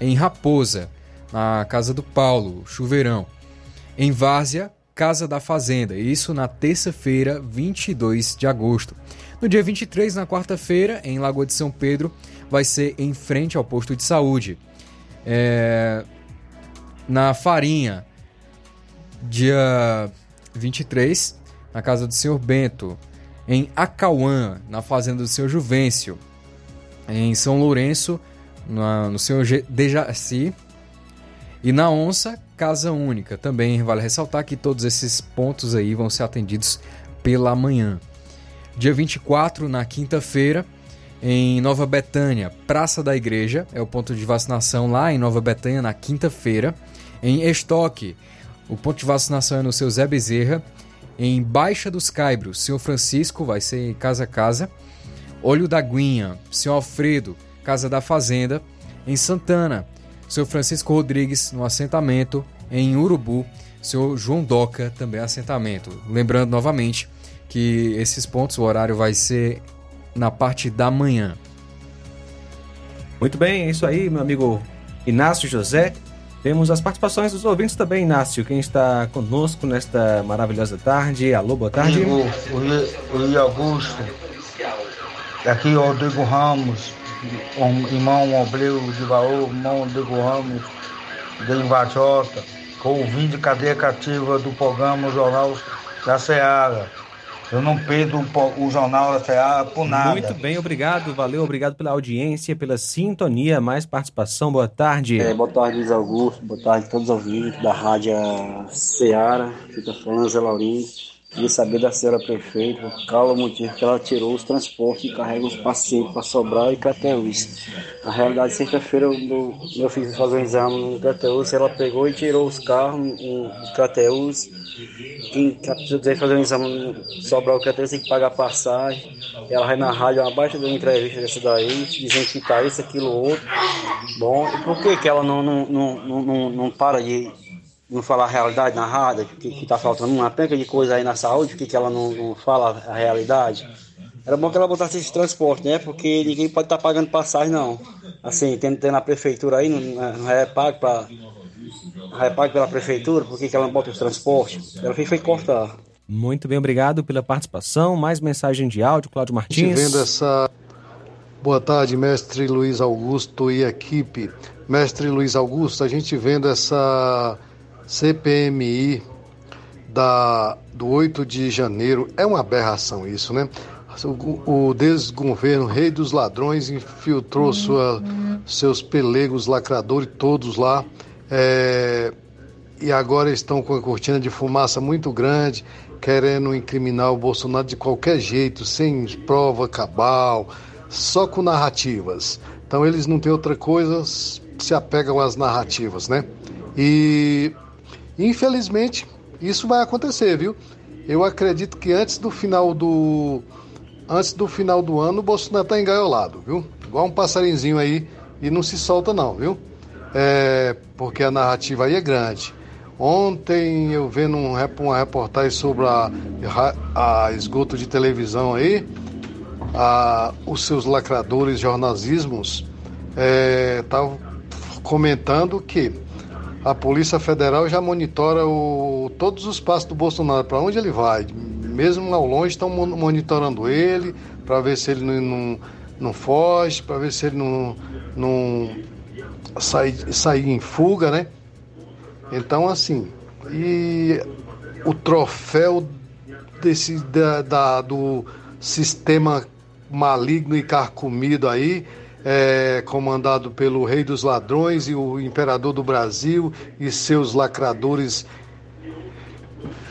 Em Raposa, na casa do Paulo, Chuveirão. Em Várzea, Casa da Fazenda, isso na terça-feira, 22 de agosto. No dia 23, na quarta-feira, em Lagoa de São Pedro, vai ser em frente ao posto de saúde. É... Na Farinha, dia 23, na casa do senhor Bento. Em Acauã, na fazenda do senhor Juvencio. Em São Lourenço, na, no senhor Dejaci. E na Onça, Casa Única. Também vale ressaltar que todos esses pontos aí vão ser atendidos pela manhã. Dia 24, na quinta-feira, em Nova Betânia, Praça da Igreja, é o ponto de vacinação lá em Nova Betânia, na quinta-feira. Em Estoque, o ponto de vacinação é no seu Zé Bezerra. Em Baixa dos Caibros, Senhor Francisco, vai ser casa a casa. Olho da Guinha, Senhor Alfredo, Casa da Fazenda. Em Santana, seu Francisco Rodrigues no assentamento em Urubu, seu João Doca também assentamento. Lembrando novamente que esses pontos, o horário vai ser na parte da manhã. Muito bem, é isso aí, meu amigo Inácio José. Temos as participações dos ouvintes também, Inácio. Quem está conosco nesta maravilhosa tarde? Alô, boa tarde. Amigo, o Augusto. Aqui o Rodrigo Ramos, o irmão Obreu de Baú, irmão Rodrigo Ramos, de Invajota, com o vídeo cadeia cativa do programa Jornal da Seara. Eu não perdo o Jornal da Seara por nada. Muito bem, obrigado, valeu, obrigado pela audiência, pela sintonia, mais participação, boa tarde. É, boa tarde, Luiz Augusto, boa tarde a todos os ouvintes da Rádio Seara, está falando, Zé Laurinho. Queria saber da senhora prefeita qual o motivo que ela tirou os transportes e carrega os pacientes para Sobral e Crateús. Na realidade, sexta-feira, meu, meu filho fazer um exame no Crateús, ela pegou e tirou os carros em Crateús. Quem quiser fazer um exame no Sobral e Crateús tem que pagar passagem. Ela vai na rádio, abaixo de uma entrevista dessa daí, dizendo que tá isso, aquilo, outro. Bom, e por que, que ela não, não, não, não, não para de não falar a realidade na rádio, que, que tá faltando uma penca de coisa aí na saúde, por que ela não, não fala a realidade? Era bom que ela botasse esse transporte, né? Porque ninguém pode estar tá pagando passagem, não. Assim, tendo, tendo a prefeitura aí, não, não é pago para não é pago pela prefeitura, por que, que ela não bota os transportes? Ela fez foi cortar. Muito bem, obrigado pela participação. Mais mensagem de áudio, Cláudio Martins. Vendo essa. Boa tarde, mestre Luiz Augusto e equipe. Mestre Luiz Augusto, a gente vendo essa CPMI da, do 8 de janeiro. É uma aberração isso, né? O, o desgoverno, rei dos ladrões, infiltrou sua, seus pelegos lacradores todos lá. É, e agora estão com a cortina de fumaça muito grande, querendo incriminar o Bolsonaro de qualquer jeito, sem prova cabal, só com narrativas. Então eles não têm outra coisa, se apegam às narrativas, né? E Infelizmente, isso vai acontecer, viu? Eu acredito que antes do final do antes do final do ano o Bolsonaro está engaiolado, viu? Igual um passarinzinho aí e não se solta não, viu? É, porque a narrativa aí é grande. Ontem eu vendo um, uma reportagem sobre a, a esgoto de televisão aí, a, os seus lacradores jornalismos estavam é, comentando que a Polícia Federal já monitora o, todos os passos do Bolsonaro, para onde ele vai. Mesmo ao longe estão monitorando ele, para ver se ele não, não, não foge, para ver se ele não, não sai, sai em fuga, né? Então, assim, e o troféu desse da, da, do sistema maligno e carcomido aí, é, comandado pelo rei dos ladrões e o imperador do Brasil e seus lacradores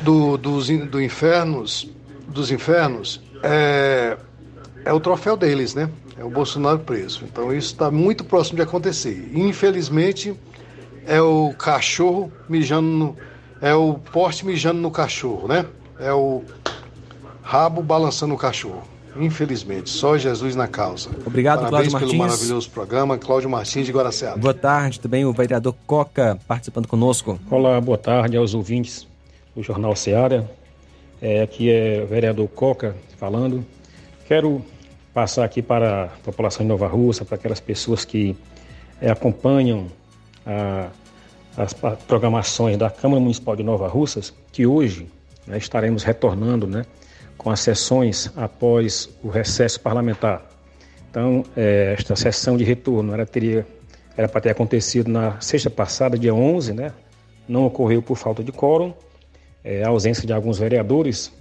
do, dos do infernos, dos infernos, é, é o troféu deles, né? É o Bolsonaro preso. Então isso está muito próximo de acontecer. Infelizmente, é o cachorro mijando no, é o poste mijando no cachorro, né? É o rabo balançando o cachorro. Infelizmente, só Jesus na causa. Obrigado, Parabéns Cláudio pelo Martins. maravilhoso programa. Cláudio Martins de Guaraciaba. Boa tarde, também o vereador Coca participando conosco. Olá, boa tarde aos ouvintes do Jornal Seara. É, aqui é o vereador Coca falando. Quero passar aqui para a população de Nova Russa, para aquelas pessoas que é, acompanham a, as programações da Câmara Municipal de Nova Russas, que hoje né, estaremos retornando né, com as sessões após o recesso parlamentar. Então, é, esta sessão de retorno ela teria era para ter acontecido na sexta passada, dia 11, né? Não ocorreu por falta de quórum, é, ausência de alguns vereadores.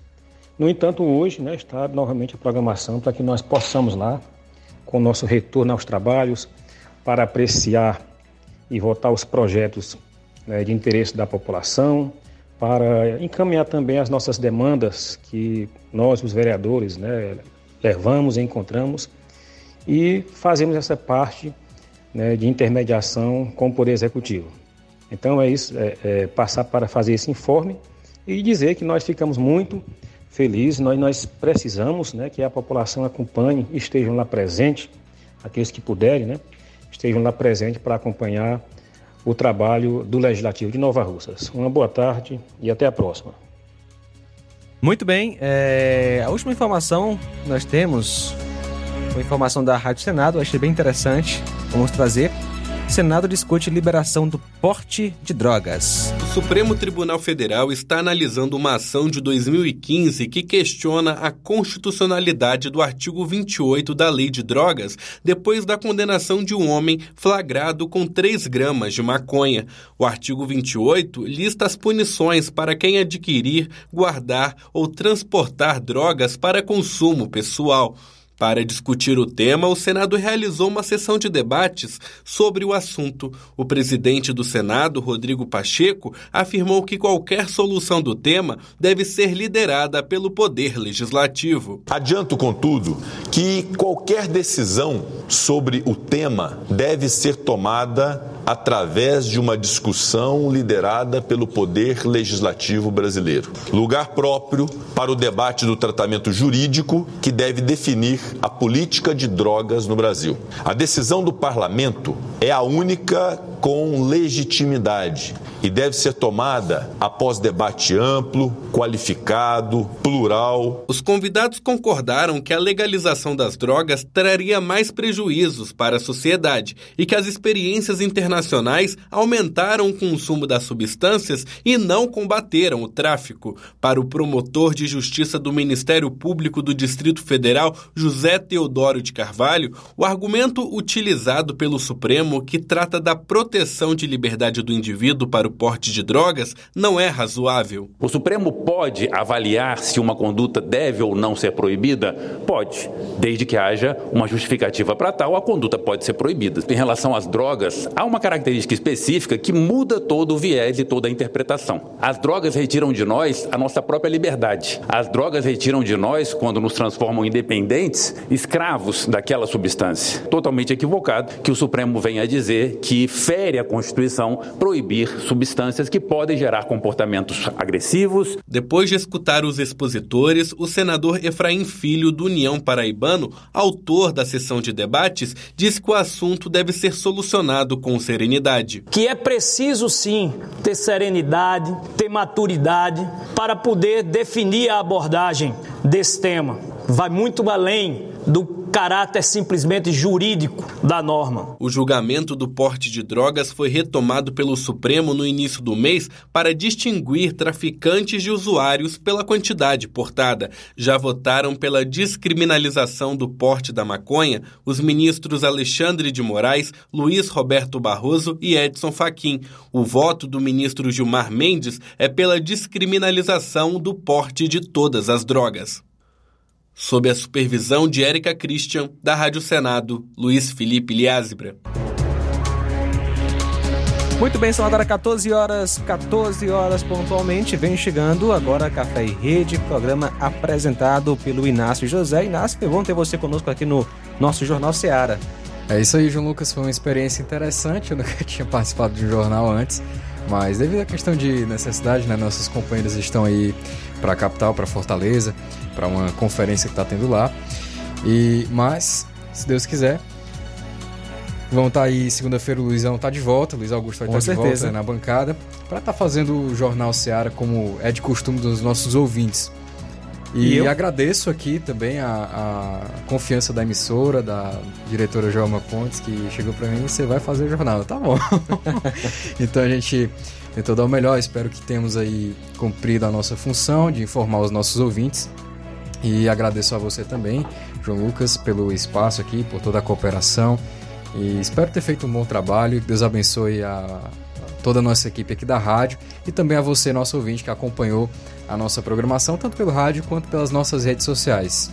No entanto, hoje né, está novamente a programação para que nós possamos lá, com o nosso retorno aos trabalhos, para apreciar e votar os projetos né, de interesse da população, para encaminhar também as nossas demandas que nós, os vereadores, né, levamos e encontramos e fazemos essa parte né, de intermediação com o Poder Executivo. Então é isso, é, é passar para fazer esse informe e dizer que nós ficamos muito felizes, nós, nós precisamos né, que a população acompanhe, estejam lá presentes, aqueles que puderem, né, estejam lá presentes para acompanhar o trabalho do Legislativo de Nova Russas. Uma boa tarde e até a próxima. Muito bem, é, a última informação nós temos, uma informação da Rádio Senado, achei bem interessante, vamos trazer. Senado discute liberação do porte de drogas. O Supremo Tribunal Federal está analisando uma ação de 2015 que questiona a constitucionalidade do artigo 28 da Lei de Drogas depois da condenação de um homem flagrado com 3 gramas de maconha. O artigo 28 lista as punições para quem adquirir, guardar ou transportar drogas para consumo pessoal. Para discutir o tema, o Senado realizou uma sessão de debates sobre o assunto. O presidente do Senado, Rodrigo Pacheco, afirmou que qualquer solução do tema deve ser liderada pelo Poder Legislativo. Adianto, contudo, que qualquer decisão sobre o tema deve ser tomada através de uma discussão liderada pelo Poder Legislativo brasileiro. Lugar próprio para o debate do tratamento jurídico que deve definir a política de drogas no Brasil. A decisão do parlamento é a única com legitimidade e deve ser tomada após debate amplo, qualificado, plural. Os convidados concordaram que a legalização das drogas traria mais prejuízos para a sociedade e que as experiências internacionais aumentaram o consumo das substâncias e não combateram o tráfico. Para o promotor de justiça do Ministério Público do Distrito Federal, José Teodoro de Carvalho, o argumento utilizado pelo Supremo que trata da proteção de liberdade do indivíduo para o porte de drogas não é razoável. O Supremo pode avaliar se uma conduta deve ou não ser proibida? Pode, desde que haja uma justificativa para tal, a conduta pode ser proibida. Em relação às drogas, há uma característica específica que muda todo o viés e toda a interpretação. As drogas retiram de nós a nossa própria liberdade. As drogas retiram de nós, quando nos transformam independentes, escravos daquela substância. Totalmente equivocado que o Supremo venha dizer que fere a Constituição proibir substâncias que podem gerar comportamentos agressivos. Depois de escutar os expositores, o senador Efraim Filho, do União Paraibano, autor da sessão de debates, disse que o assunto deve ser solucionado com serenidade. Que é preciso sim ter serenidade, ter maturidade para poder definir a abordagem desse tema. Vai muito além do caráter simplesmente jurídico da norma. O julgamento do porte de drogas foi retomado pelo Supremo no início do mês para distinguir traficantes de usuários pela quantidade portada. Já votaram pela descriminalização do porte da maconha os ministros Alexandre de Moraes, Luiz Roberto Barroso e Edson Fachin. O voto do ministro Gilmar Mendes é pela descriminalização do porte de todas as drogas. Sob a supervisão de Érica Christian, da Rádio Senado, Luiz Felipe Liázebra. Muito bem, são agora 14 horas, 14 horas pontualmente. Vem chegando agora Café e Rede, programa apresentado pelo Inácio José. Inácio, que bom ter você conosco aqui no nosso Jornal Seara. É isso aí, João Lucas. Foi uma experiência interessante. Eu nunca tinha participado de um jornal antes. Mas devido à questão de necessidade, né, nossos companheiros estão aí para a capital, para Fortaleza, para uma conferência que está tendo lá. E mas, se Deus quiser, vão estar tá aí segunda-feira o Luizão está de volta, Luiz Augusto vai Com estar tá de volta na bancada para estar tá fazendo o jornal Seara como é de costume dos nossos ouvintes. E, E agradeço aqui também a, a confiança da emissora, da diretora Joelma Pontes, que chegou para mim e você vai fazer o jornal. Tá bom. então a gente tentou dar o melhor. Espero que tenhamos aí cumprido a nossa função de informar os nossos ouvintes. E agradeço a você também, João Lucas, pelo espaço aqui, por toda a cooperação. E espero ter feito um bom trabalho. Deus abençoe a toda a nossa equipe aqui da rádio e também a você, nosso ouvinte, que acompanhou a nossa programação, tanto pelo rádio quanto pelas nossas redes sociais.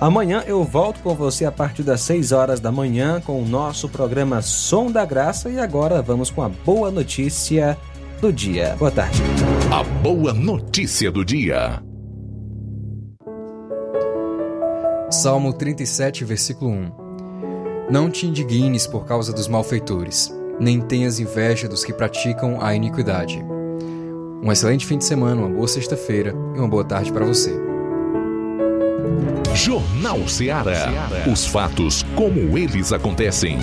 Amanhã eu volto com você a partir das 6 horas da manhã com o nosso programa Som da Graça e agora vamos com a boa notícia do dia. Boa tarde. A boa notícia do dia. Salmo 37, versículo 1. Não te indignes por causa dos malfeitores, nem tenhas inveja dos que praticam a iniquidade. Um excelente fim de semana, uma boa sexta-feira e uma boa tarde para você. Jornal Ceará. Os fatos como eles acontecem.